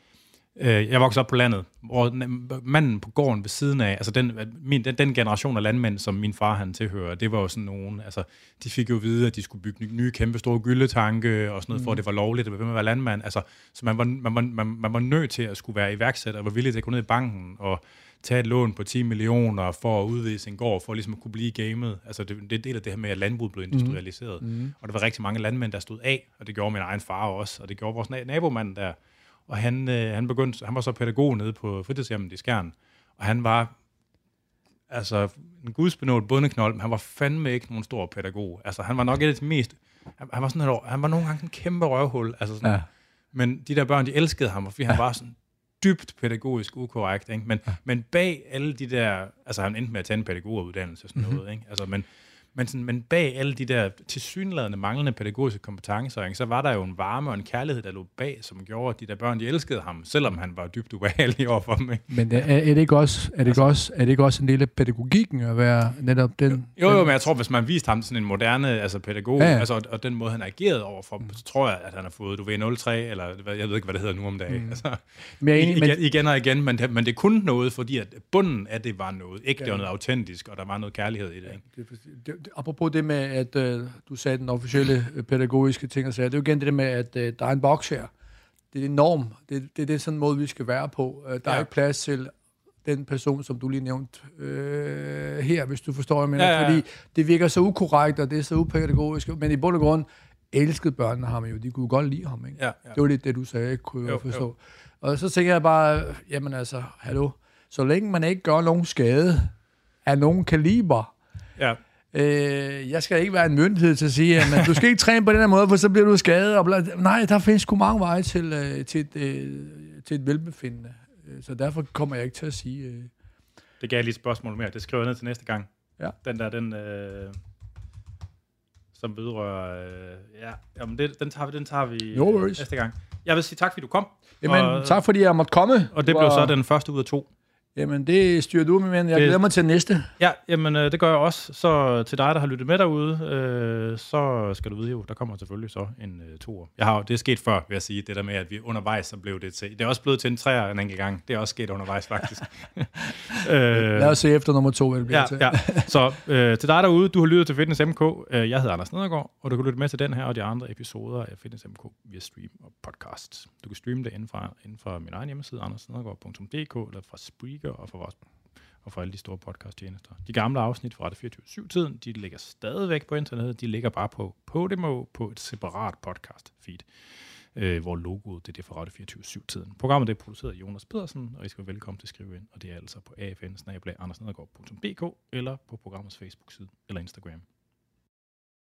øh, jeg voksede op på landet, hvor den- manden på gården ved siden af, altså den, min, den, den generation af landmænd, som min far han tilhører, det var jo sådan nogen, altså de fik jo at vide, at de skulle bygge nye, nye kæmpe store gyldetanke og sådan noget, mm. for at det var lovligt at være landmand. Altså, så man var, man, var, man, man var nødt til at skulle være iværksætter, og var villig til at gå ned i banken og tage et lån på 10 millioner for at udvide sin gård, for ligesom at kunne blive gamet. Altså, det, det er en del af det her med, at landbruget blev industrialiseret. Mm. Og der var rigtig mange landmænd, der stod af, og det gjorde min egen far også, og det gjorde vores na- nabomand der. Og han, øh, han, begyndte, han var så pædagog nede på fritidshjemmet i Skjern, og han var altså en gudsbenået bundeknold, men han var fandme ikke nogen stor pædagog. Altså, han var nok et af de mest... Han, han var sådan et, han var nogle gange en kæmpe røvhul. Altså sådan, Ja. ja. Men de der børn, de elskede ham, fordi han var sådan dybt pædagogisk ukorrekt. Ikke? Men, ja. men bag alle de der... Altså, han endte med at tage en pædagoguddannelse og sådan Mhm. noget. Ikke? Altså, men, men, sådan, men bag alle de der tilsyneladende manglende pædagogiske kompetencer, ikke, så var der jo en varme og en kærlighed, der lå bag, som gjorde, at de der børn, de elskede ham, selvom han var dybt ubehagelig overfor dem. Ikke? Men er, er, det ikke også, er, det ikke også, er det ikke også en del af pædagogikken at være netop den? Jo, jo, men jeg tror, hvis man viste ham sådan en moderne altså pædagog, Ja. Altså, og, og den måde, han agerede overfor dem, så tror jeg, at han har fået, du ved, 03, eller jeg ved ikke, hvad det hedder nu om dagen. Mm. Altså, Men jeg enig, igen, men, igen og igen, men det, men det er kun noget, fordi at bunden af det var noget ægte Ja. og noget autentisk, og der var noget kærlighed i det. Ikke? det, det, det, apropos det med, at øh, du sagde den officielle øh, pædagogiske ting, og sagde, det er jo igen det med, at øh, der er en boks her. Det er en norm. Det, det, det er sådan en måde, vi skal være på. Øh, der ja. er ikke plads til den person, som du lige nævnte øh, her, hvis du forstår, hvad jeg mener. Ja, ja, ja. Fordi det virker så ukorrekt, og det er så upædagogisk. Men i bund og grund elskede børnene ham jo. De kunne godt lide ham, ikke? Ja, ja. Det var lidt det, du sagde, kunne jeg Jo, forstå. jo. Og så tænker jeg bare, jamen altså, hallo, så længe man ikke gør nogen skade af nogen kaliber, Ja. Øh, jeg skal ikke være en myndighed til at sige, at du skal ikke træne på den her måde, for så bliver du skadet. Og bla, nej, der findes sgu mange veje til, øh, til, et, øh, til et velbefindende. Øh, Så derfor kommer jeg ikke til at sige... Øh, Det gav jeg lige et spørgsmål mere. Det skriver jeg ned til næste gang. Ja. Den der, den, øh, som vedrører... Øh, ja, jamen det, den, tager vi, den tager vi No øh, næste gang. Jeg vil sige tak, fordi du kom. jamen, og, tak fordi jeg måtte komme. Og det blev var- så den første ud af to. Jamen, det styrer du, min ven. Jeg glæder mig til næste. Ja, jamen øh, det gør jeg også. Så til dig, der har lyttet med derude, øh, så skal du vide jo, der kommer selvfølgelig så en øh, toer. Jeg har, det er sket før, vil jeg sige, det der med, at vi undervejs så blev det til. Det er også blevet til en træer en enkelt gang. Det er også sket undervejs, faktisk. øh, Lad os se efter nummer to, hvad det bliver ja, til. ja. Så øh, til dig derude, du har lyttet til Fitness MK. Øh, jeg hedder Anders Nedergaard, og du kan lytte med til den her og de andre episoder af Fitness MK via stream og podcast. Du kan streame det inden fra, inden fra min egen hjemmeside, andersnedergaard.dk, eller fra Spreaker og fra vores og fra alle de store podcasttjenester. De gamle afsnit fra Radio 24-tiden, de ligger stadigvæk på internettet. De ligger bare på Podimo på et separat podcast feed, øh, hvor logoet det er det fra Radio 24-7-tiden. Programmet det er produceret af Jonas Pedersen, og I skal være velkommen til at skrive ind, og det er altså på afn eller på programmets Facebook-side eller Instagram.